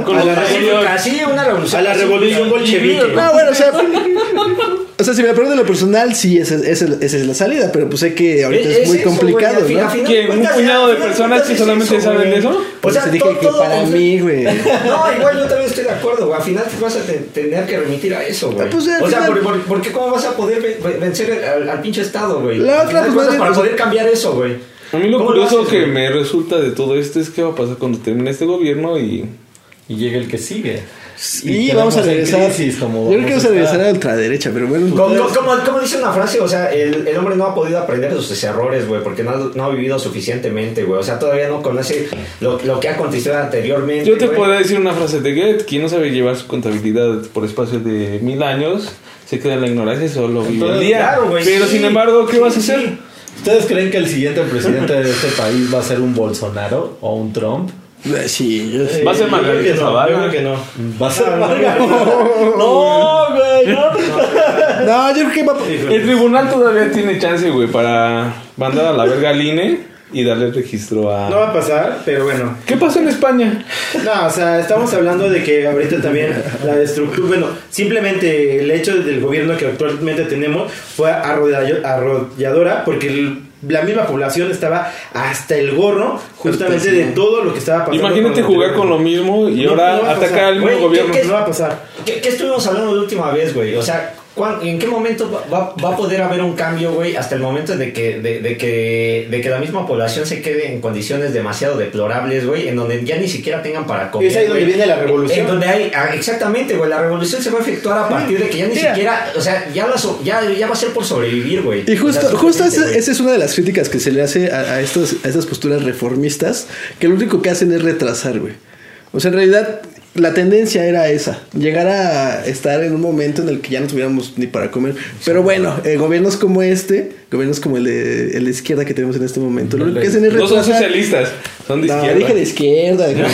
Con A la revolución. Así, una revolución. A la revolución bolchevique. No, bueno, o sea. O sea, si me preguntan lo personal, sí, esa, esa- esa es la salida, pero pues sé que ahorita es, Es muy eso, complicado, güey, ¿no? final de cuentas, ¿Un puñado de personas cuentas que solamente eso, saben de eso? O sea, dije todo- que todo para mí, güey. No, igual yo también estoy de acuerdo, güey. Al final te vas a te- tener que remitir a eso, güey. Pues, o sea, final- por, por- porque ¿cómo vas a poder ve- ve- vencer al, al pinche Estado, güey? La otra, de pues, para poder cambiar eso, güey. A mí lo ¿Cómo curioso haces, que güey? me resulta de todo esto es qué va a pasar cuando termine este gobierno y Y llega el que sigue. Y vamos a regresar. crisis, como yo creo que vamos a regresar a la ultraderecha, pero bueno. Como, como- como dice una frase, o sea, el, el hombre no ha podido aprender de sus errores, güey, porque no, ha- no ha vivido suficientemente, güey. O sea, todavía no conoce lo, lo que ha acontecido anteriormente. Yo te güey. podría decir una frase de Goethe, quien no sabe llevar su contabilidad por espacio de mil años, se queda en la ignorancia y solo vive el día. claro, Pero sí. sin embargo, ¿qué Sí, vas a sí. hacer? ¿Ustedes creen que el siguiente presidente de este país va a ser un Bolsonaro o un Trump? Eh, Sí, yo sé. Va a ser Yo creo Margarita que no, Zavala. yo creo que no. Va a ser No, no, Margarita. No, güey, no. No, yo creo que va. El tribunal todavía tiene chance, güey, para mandar a la verga al INE y darle registro a... No va a pasar, pero bueno. ¿Qué pasó en España? No, o sea, estamos hablando de que ahorita también la estructura, bueno, simplemente el hecho del gobierno que actualmente tenemos fue arrolladora porque el- la misma población estaba hasta el gorro justamente de todo lo que estaba pasando. Imagínate con jugar con lo mismo y No, ahora no atacar al mismo gobierno. ¿qué- qué- No va a pasar. ¿Qué, qué estuvimos hablando la última vez, güey? O sea, ¿cuán- ¿en qué momento va, a poder haber un cambio, güey? Hasta el momento de que, de, de que, de que la misma población se quede en condiciones demasiado deplorables, güey, en donde ya ni siquiera tengan para comer. Es ahí donde güey. viene la revolución. En donde hay, ah, exactamente, güey, la revolución se va a efectuar a partir de que ya ni Mira. siquiera, o sea, ya, la so- ya, ya va a ser por sobrevivir, güey. Y justo, justo esa es una de las críticas que se le hace a, a estos, a estas posturas reformistas, que lo único que hacen es retrasar, güey. O sea, en realidad la tendencia era esa, llegar a estar en un momento en el que ya no tuviéramos ni para comer. Pero bueno, eh, gobiernos como este, gobiernos como el de, el de izquierda que tenemos en este momento, lo único que hacen es No son retrasar. socialistas, son de No, izquierda. dije de izquierda. de no, no,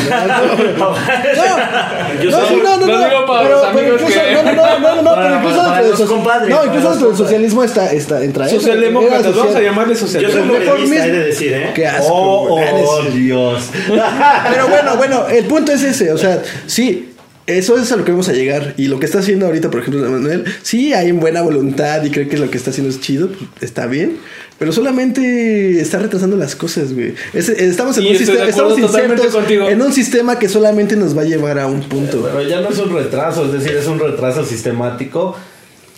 no, no, no, digo para pero, pero incluso, que- no, no, no, no, no, Para- pero incluso para dentro los compadres, no, incluso los dentro del socialismo está, está entra. Socialdemócratas, Era vamos a social- llamarle Yo soy reformismo. he de decir, ¿eh? Qué asco, Oh, oh, Dios. Pero bueno, bueno, el punto es ese, o sea, sí, eso es a lo que vamos a llegar. Y lo que está haciendo ahorita, por ejemplo, Manuel, sí hay buena voluntad y creo que lo que está haciendo es chido, pues, está bien. Pero solamente está retrasando las cosas, güey. Es- estamos en Y un sistema, estamos insertos contigo. en un sistema que solamente nos va a llevar a un punto. Pero ya no es un retraso, es decir, es un retraso sistemático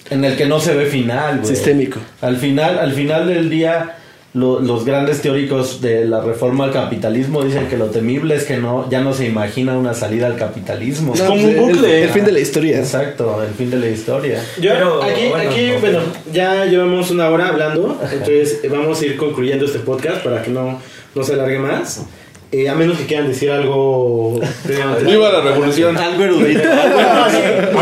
en el que no se ve final, güey. Sistémico. Al final, al final del día, lo- los grandes teóricos de la reforma al capitalismo dicen que lo temible es que no, ya no se imagina una salida al capitalismo. No, como pues, un el- bucle. El, fin de la historia. Exacto, el fin de la historia. Yo, Pero, aquí, bueno, aquí, bueno, ya llevamos una hora hablando, entonces eh, vamos a ir concluyendo este podcast para que no, no se alargue más. Eh, a menos que quieran decir algo. Viva la revolución. Algo erudito.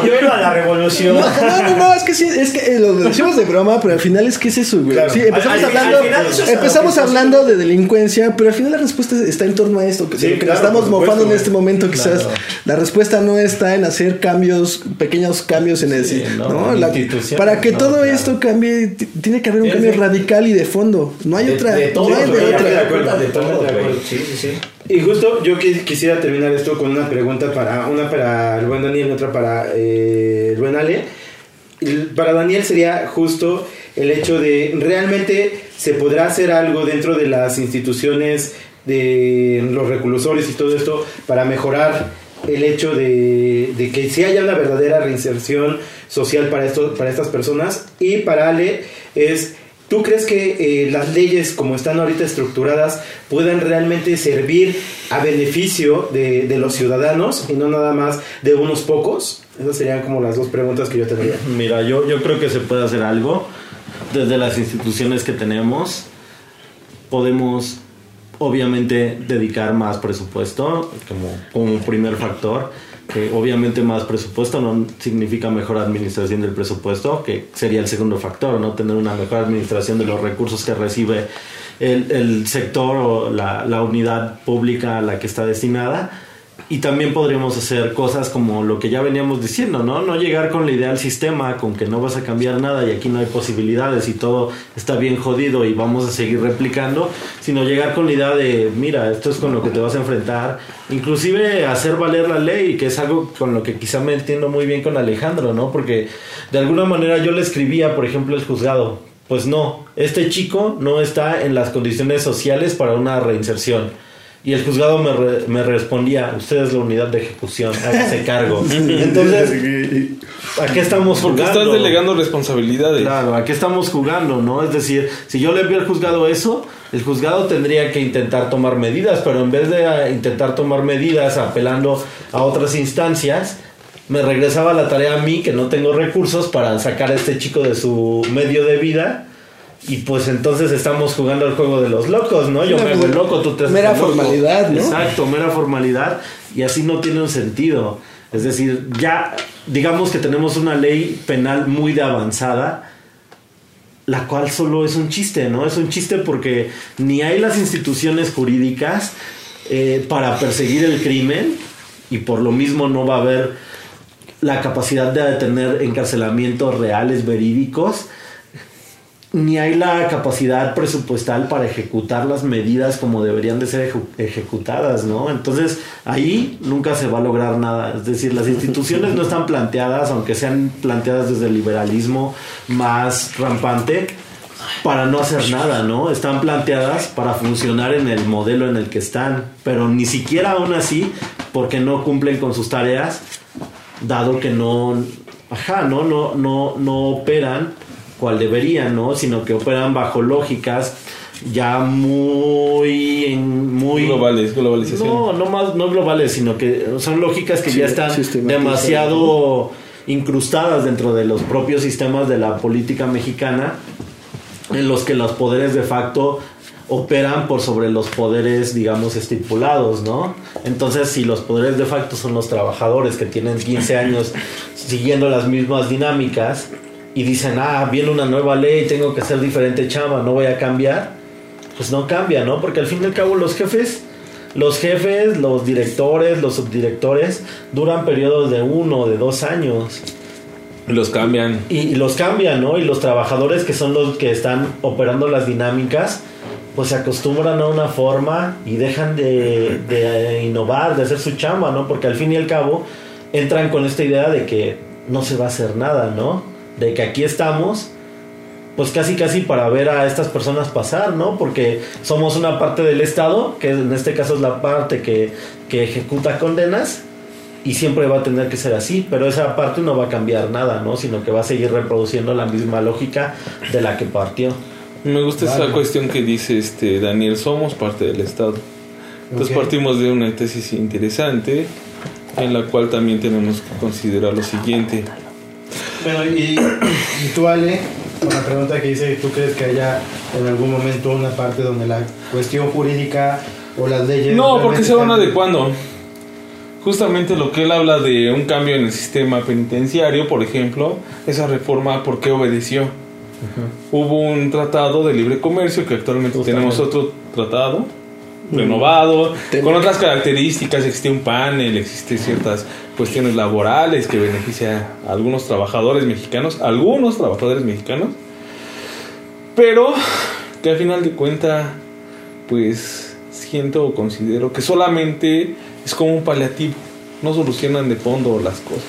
Yo iba a la revolución. No, no, no, es que sí, es que eh, lo decimos de broma, pero al final es que es eso, güey. Claro. Sí, empezamos Al- hablando, al final eso es empezamos hablando de delincuencia, pero al final la respuesta está en torno a esto, que, de lo que claro, nos estamos supuesto, mofando en este momento, quizás Claro. la respuesta no está en hacer cambios, pequeños cambios en el Sí, no, La- para que no, todo claro. esto cambie, tiene que haber un cambio radical y de fondo. No hay De- otra, de todo, no hay de otra. de cuenta de todo, de acuerdo. Sí, sí, sí. Y justo yo qui- quisiera terminar esto con una pregunta para una para el buen Daniel y otra para eh, el buen Ale. Para Daniel sería justo el hecho de realmente se podrá hacer algo dentro de las instituciones de los reclusorios y todo esto para mejorar el hecho de, de que si haya una verdadera reinserción social para esto, para estas personas y para Ale es ¿tú crees que eh, las leyes como están ahorita estructuradas puedan realmente servir a beneficio de, los ciudadanos y no nada más de unos pocos? Esas serían como las dos preguntas que yo tendría. Mira, yo, yo creo que se puede hacer algo desde las instituciones que tenemos. Podemos, obviamente, dedicar más presupuesto como un primer factor. Que obviamente más presupuesto no significa mejor administración del presupuesto, que sería el segundo factor, ¿no? Tener una mejor administración de los recursos que recibe el, sector o la, la unidad pública a la que está destinada y también podríamos hacer cosas como lo que ya veníamos diciendo, ¿no? No llegar con la idea al sistema, con que no vas a cambiar nada y aquí no hay posibilidades y todo está bien jodido y vamos a seguir replicando, sino llegar con la idea de, mira, esto es con lo que te vas a enfrentar, inclusive hacer valer la ley, que es algo con lo que quizá me entiendo muy bien con Alejandro, ¿no? Porque de alguna manera yo le escribía, por ejemplo, el juzgado, pues no, este chico no está en las condiciones sociales para una reinserción y el juzgado me, re- me respondía, usted es la unidad de ejecución, hágase cargo. Entonces, ¿a qué estamos Porque jugando? estás delegando responsabilidades. Claro, ¿a qué estamos jugando, no? Es decir, si yo le envío al juzgado eso, el juzgado tendría que intentar tomar medidas, pero en vez de eh, intentar tomar medidas apelando a otras instancias, me regresaba la tarea a mí, que no tengo recursos para sacar a este chico de su medio de vida. Y pues entonces estamos jugando al juego de los locos, ¿no? Yo me hago el loco, tú te haces mera loco. formalidad, ¿no? Exacto, mera formalidad. Y así no tiene un sentido. Es decir, ya digamos que tenemos una ley penal muy de avanzada, la cual solo es un chiste, ¿no? Es un chiste porque ni hay las instituciones jurídicas eh, para perseguir el crimen y por lo mismo no va a haber la capacidad de tener encarcelamientos reales, verídicos, ni hay la capacidad presupuestal para ejecutar las medidas como deberían de ser ejecutadas, ¿no? Entonces ahí nunca se va a lograr nada. Es decir, las instituciones no están planteadas, aunque sean planteadas desde el liberalismo más rampante, para no hacer nada, ¿no? Están planteadas para funcionar en el modelo en el que están, pero ni siquiera aún así, porque no cumplen con sus tareas, dado que no, ajá, no, no, no, no operan cual deberían, ¿no? Sino que operan bajo lógicas ya muy, en- muy Globales, globalización. no, no más, no globales, sino que son lógicas que Sí, ya están demasiado incrustadas dentro de los propios sistemas de la política mexicana, en los que los poderes de facto operan por sobre los poderes, digamos, estipulados, ¿no? Entonces, si los poderes de facto son los trabajadores que tienen 15 años siguiendo las mismas dinámicas y dicen, ah, viene una nueva ley, tengo que ser diferente chamba, no voy a cambiar, pues no cambia, ¿no? Porque al fin y al cabo los jefes, los jefes, los directores, los subdirectores duran periodos de uno, de dos años Los cambian. y, y los cambian, ¿no? Y los trabajadores que son los que están operando las dinámicas, pues se acostumbran a una forma y dejan de, de innovar, de hacer su chamba, ¿no? Porque al fin y al cabo entran con esta idea de que no se va a hacer nada, ¿no? De que aquí estamos, pues casi casi para ver a estas personas pasar, ¿no? Porque somos una parte del Estado, que en este caso es la parte que, que ejecuta condenas, y siempre va a tener que ser así, pero esa parte no va a cambiar nada, ¿no? Sino que va a seguir reproduciendo la misma lógica de la que partió. Me gusta esa cuestión que dice este Daniel, somos parte del Estado. Entonces partimos de una tesis interesante en la cual también tenemos que considerar lo siguiente. Bueno, y, y tú, Ale, con la pregunta que dice, ¿tú crees que haya en algún momento una parte donde la cuestión jurídica o las leyes... No, porque se van adecuando. Justamente lo que él habla de un cambio en el sistema penitenciario, por ejemplo, esa reforma, ¿por qué obedeció? Hubo un tratado de libre comercio que actualmente tenemos otro tratado renovado, Ten- con otras características, existe un panel, existe ciertas cuestiones laborales que beneficia a algunos trabajadores mexicanos, algunos trabajadores mexicanos, pero que al final de cuenta, pues siento o considero que solamente es como un paliativo, no solucionan de fondo las cosas.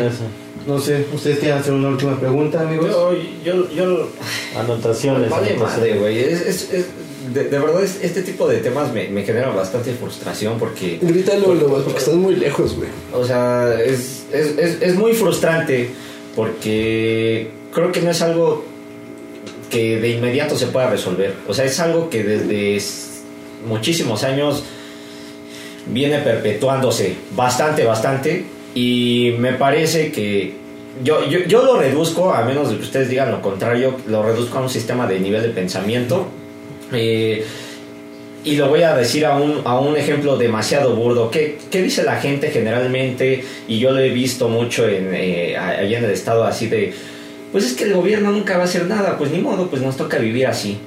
Eso. No sé, ¿ustedes quieren hacer una última pregunta, amigos? Yo, yo, yo, Anotaciones. Vale anotaciones. madre, güey. Es, es- es- de, de verdad, es- este tipo de temas me, me generan bastante frustración porque, Grítalo, Lobos, porque estás muy lejos, güey. o sea, es, es, es, es muy frustrante porque creo que no es algo que de inmediato se pueda resolver. O sea, es algo que desde muchísimos años viene perpetuándose bastante, bastante. Y me parece que yo, yo, yo lo reduzco, a menos de que ustedes digan lo contrario, lo reduzco a un sistema de nivel de pensamiento. Eh, y lo voy a decir a un, a un ejemplo demasiado burdo. ¿Qué, qué dice la gente generalmente? Y yo lo he visto mucho en, eh, allá en el estado así de, pues es que el gobierno nunca va a hacer nada, pues ni modo, pues nos toca vivir así.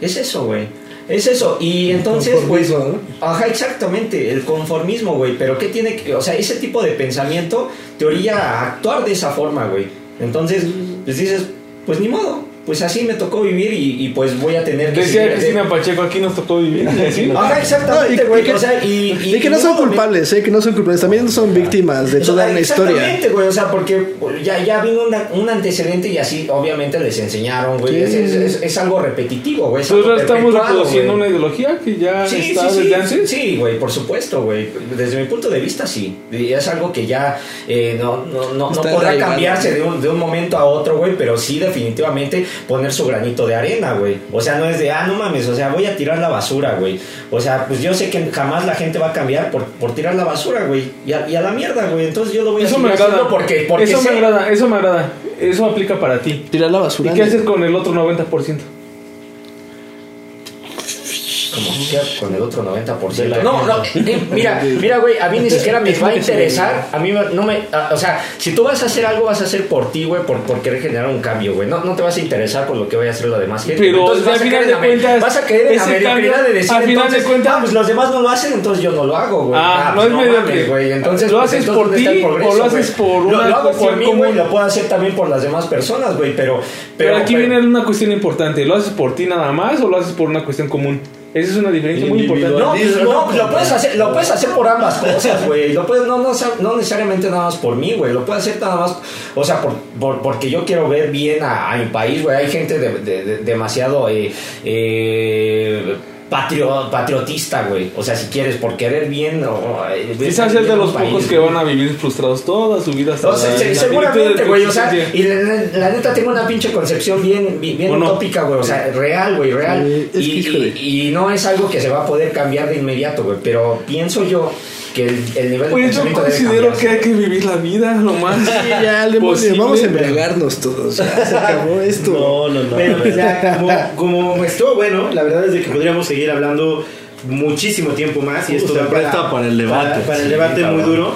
Es eso, güey. Es eso. Y entonces, pues... ¿no? Ajá, exactamente, el conformismo, güey. Pero ¿qué tiene que...? O sea, ese tipo de pensamiento te orilla a actuar de esa forma, güey. Entonces, pues dices, pues ni modo. Pues así me tocó vivir y, y, pues voy a tener que... Decía Cristina Pacheco, aquí nos tocó vivir. ¿sí? Ajá, exactamente, No, y- güey. y que- o sea, y, Y, que no son culpables, ¿eh? Que no son culpables. También son víctimas de toda una historia. Exactamente, güey, o sea, porque pues, ya, ya vino una- un antecedente y así obviamente les enseñaron, güey. Es, es- es- es algo repetitivo, güey. es Entonces algo ahora estamos reproduciendo una ideología que ya Sí, está sí, desde sí, antes. sí, güey, por supuesto, güey. Desde mi punto de vista, sí. Y Es algo que ya eh, no, no, no, no podrá cambiarse de un, de un momento a otro, güey, pero sí definitivamente poner su granito de arena, güey. O sea, no es de, ah, no mames, o sea, voy a tirar la basura, güey. O sea, pues yo sé que jamás la gente va a cambiar por, por tirar la basura, güey. Y a, y a la mierda, güey. Entonces yo lo voy a Eso seguir me haciendo agrada. porque, porque eso sé- me agrada, eso me agrada. Eso aplica para ti. Tirar la ¿Y basura. qué haces con el otro 90%? Con el otro 90%. No, no, eh, mira, mira, güey, a mí ni siquiera me va a interesar. A mí no me. a- o sea, si tú vas a hacer algo, vas a hacer por ti, güey, por, por querer generar un cambio, güey. No, no te vas a interesar por lo que vaya a hacer la demás gente. Pero, Entonces vas a final caer de en la me- cuentas, Vas a caer en la mediocridad de decir, al final de cuentas- ah, pues los demás no lo hacen, entonces yo no lo hago, güey. Ah, no pues es mediocre. güey. Entonces, ¿Lo pues, haces entonces, por ¿dónde está ti o lo haces por Lo- una Lo hago por cuestión mí, güey, lo puedo hacer también por las demás personas, güey, pero. Pero, aquí pero- viene una cuestión importante. ¿Lo haces por ti nada más o lo haces por una cuestión común? Esa es una diferencia muy importante. No, pues, no, pues, lo puedes hacer, lo puedes hacer por ambas cosas, güey. Lo puedes, no, no, no necesariamente nada más por mí, güey. Lo puedes hacer nada más, o sea, por, por- porque yo quiero ver bien a, a mi país, güey. Hay gente de- de- de- demasiado eh, eh, patrio- patriotista, güey. O sea, si quieres, por querer bien. O, eh, Quizás es de los país, pocos que van a vivir frustrados toda su vida. hasta No, se- seguramente, güey, o sea, y la, la neta tengo una pinche concepción bien, bien, bien ¿O no? utópica, güey, o sea, real, güey, real. Y no es algo que se va a poder cambiar de inmediato, güey, pero pienso yo que el, el nivel de Pues yo considero que hay que vivir la vida lo más Sí, ya, posible. vamos a embriagarnos todos. Ya se acabó esto. No, no, no. Pero pues ya, como, como estuvo bueno, la verdad es de que podríamos seguir hablando muchísimo tiempo más y esto se da presta para el debate. Para, para el Sí, debate muy duro.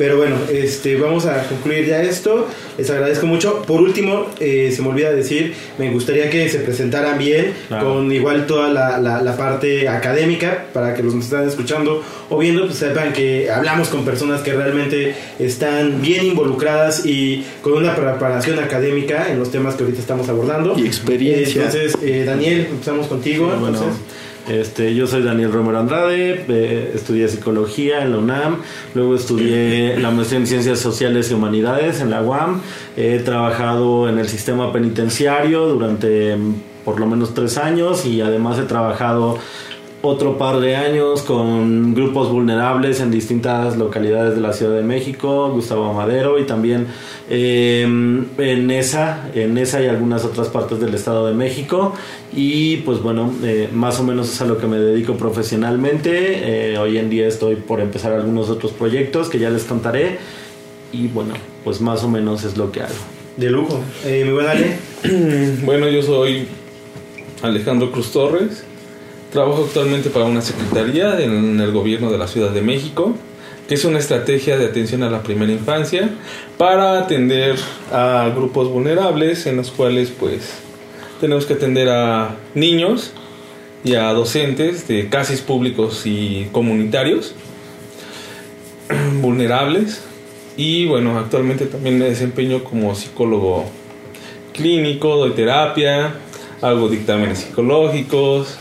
Pero bueno, este, vamos a concluir ya esto. Les agradezco mucho. Por último, eh, se me olvida decir, me gustaría que se presentaran bien, Claro. con igual toda la, la- la parte académica, para que los que están escuchando o viendo, pues sepan que hablamos con personas que realmente están bien involucradas y con una preparación académica en los temas que ahorita estamos abordando. Y experiencia. Entonces, eh, Daniel, empezamos contigo. Bueno, entonces. Este, yo soy Daniel Romero Andrade, eh, estudié psicología en la UNAM, luego estudié la maestría en ciencias sociales y humanidades en la UAM, he trabajado en el sistema penitenciario durante mm, por lo menos tres años y además he trabajado otro par de años con grupos vulnerables en distintas localidades de la Ciudad de México, Gustavo Madero y también eh, en esa, en esa y algunas otras partes del Estado de México y pues bueno, eh, más o menos es a lo que me dedico profesionalmente. Eh, hoy en día estoy por empezar algunos otros proyectos que ya les contaré y bueno, pues más o menos es lo que hago. De lujo. Eh, mi buen Ale. Bueno, yo soy Alejandro Cruz Torres. Trabajo actualmente para una secretaría en el gobierno de la Ciudad de México, que es una estrategia de atención a la primera infancia para atender a grupos vulnerables en los cuales pues tenemos que atender a niños y a docentes de casis públicos y comunitarios vulnerables. Y bueno, actualmente también me desempeño como psicólogo clínico, doy terapia, hago dictámenes psicológicos,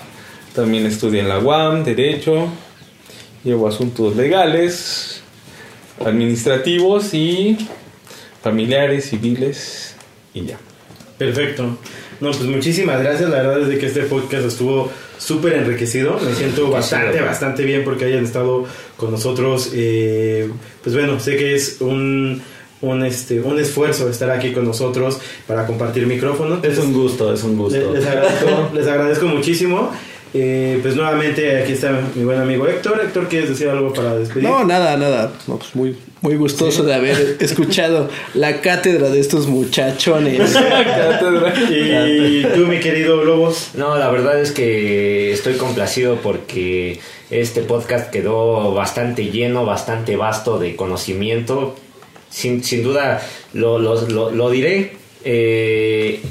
también estudio en la UAM, Derecho, llevo asuntos legales, administrativos y familiares, civiles y ya. Perfecto. No, pues muchísimas gracias. La verdad es de que este podcast estuvo súper enriquecido. Me siento bastante, bastante bien porque hayan estado con nosotros. Eh, pues bueno, sé que es un un, este, un esfuerzo estar aquí con nosotros para compartir micrófono. Es un gusto, es un gusto. Les, agradezco, les agradezco muchísimo. Eh, pues nuevamente aquí está mi buen amigo Héctor. Héctor, ¿quieres decir algo para despedir? No, nada, nada. No, pues muy, muy gustoso de haber escuchado la cátedra de estos muchachones. Y tú, mi querido Lobos. No, la verdad es que estoy complacido porque este podcast quedó bastante lleno, bastante vasto de conocimiento. Sin, sin duda lo, lo- lo- lo diré. eh,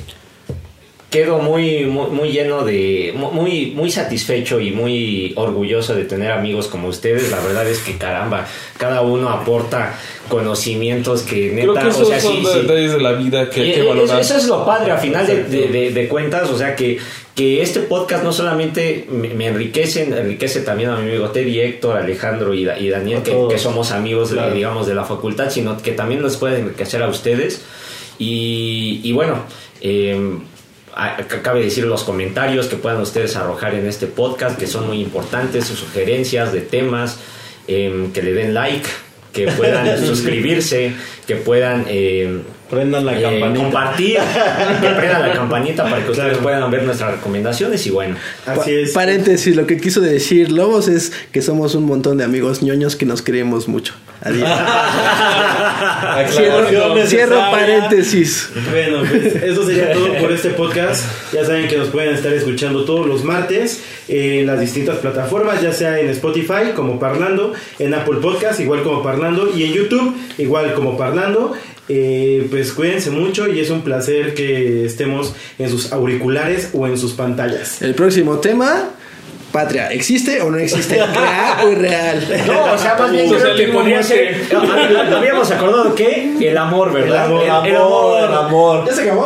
quedo muy, muy, muy lleno de. mu- Muy, muy satisfecho y muy orgulloso de tener amigos como ustedes. La verdad es que caramba, cada uno aporta conocimientos que neta. Creo que esos o sea, son sí, sí. detalles de la vida que Y que eso- valorar. Eso es lo padre a final de, de- de- de cuentas, o sea que, que este podcast no solamente me, me enriquece, enriquece también a mi amigo Teddy, Héctor, Alejandro y, Da- y Daniel, que, somos amigos, de- Claro. digamos, de la facultad, sino que también nos puede enriquecer a ustedes. Y, y bueno, eh, cabe decir los comentarios que puedan ustedes arrojar en este podcast, que son muy importantes, sus sugerencias de temas, eh, que le den like, que puedan suscribirse, que puedan... eh, Prendan la eh, campanita. compartir, que prendan la campanita para que ustedes Claro. puedan ver nuestras recomendaciones y bueno. Así es. Pa- Paréntesis, lo que quiso decir Lobos es que somos un montón de amigos ñoños que nos queremos mucho. Adiós. Cierro, cierro paréntesis. Bueno, pues eso sería todo por este podcast. Ya saben que nos pueden estar escuchando todos los martes en las distintas plataformas, ya sea en Spotify como Parlando, en Apple Podcast igual como Parlando y en YouTube igual como Parlando. Eh, pues cuídense mucho y es un placer que estemos en sus auriculares o en sus pantallas. El próximo tema, patria, ¿existe o no existe? Real o irreal. No, o sea, más bien creo que podría ser. Habíamos acordado que el amor, ¿verdad? El amor, el, el amor, el amor. ¿Ya se acabó?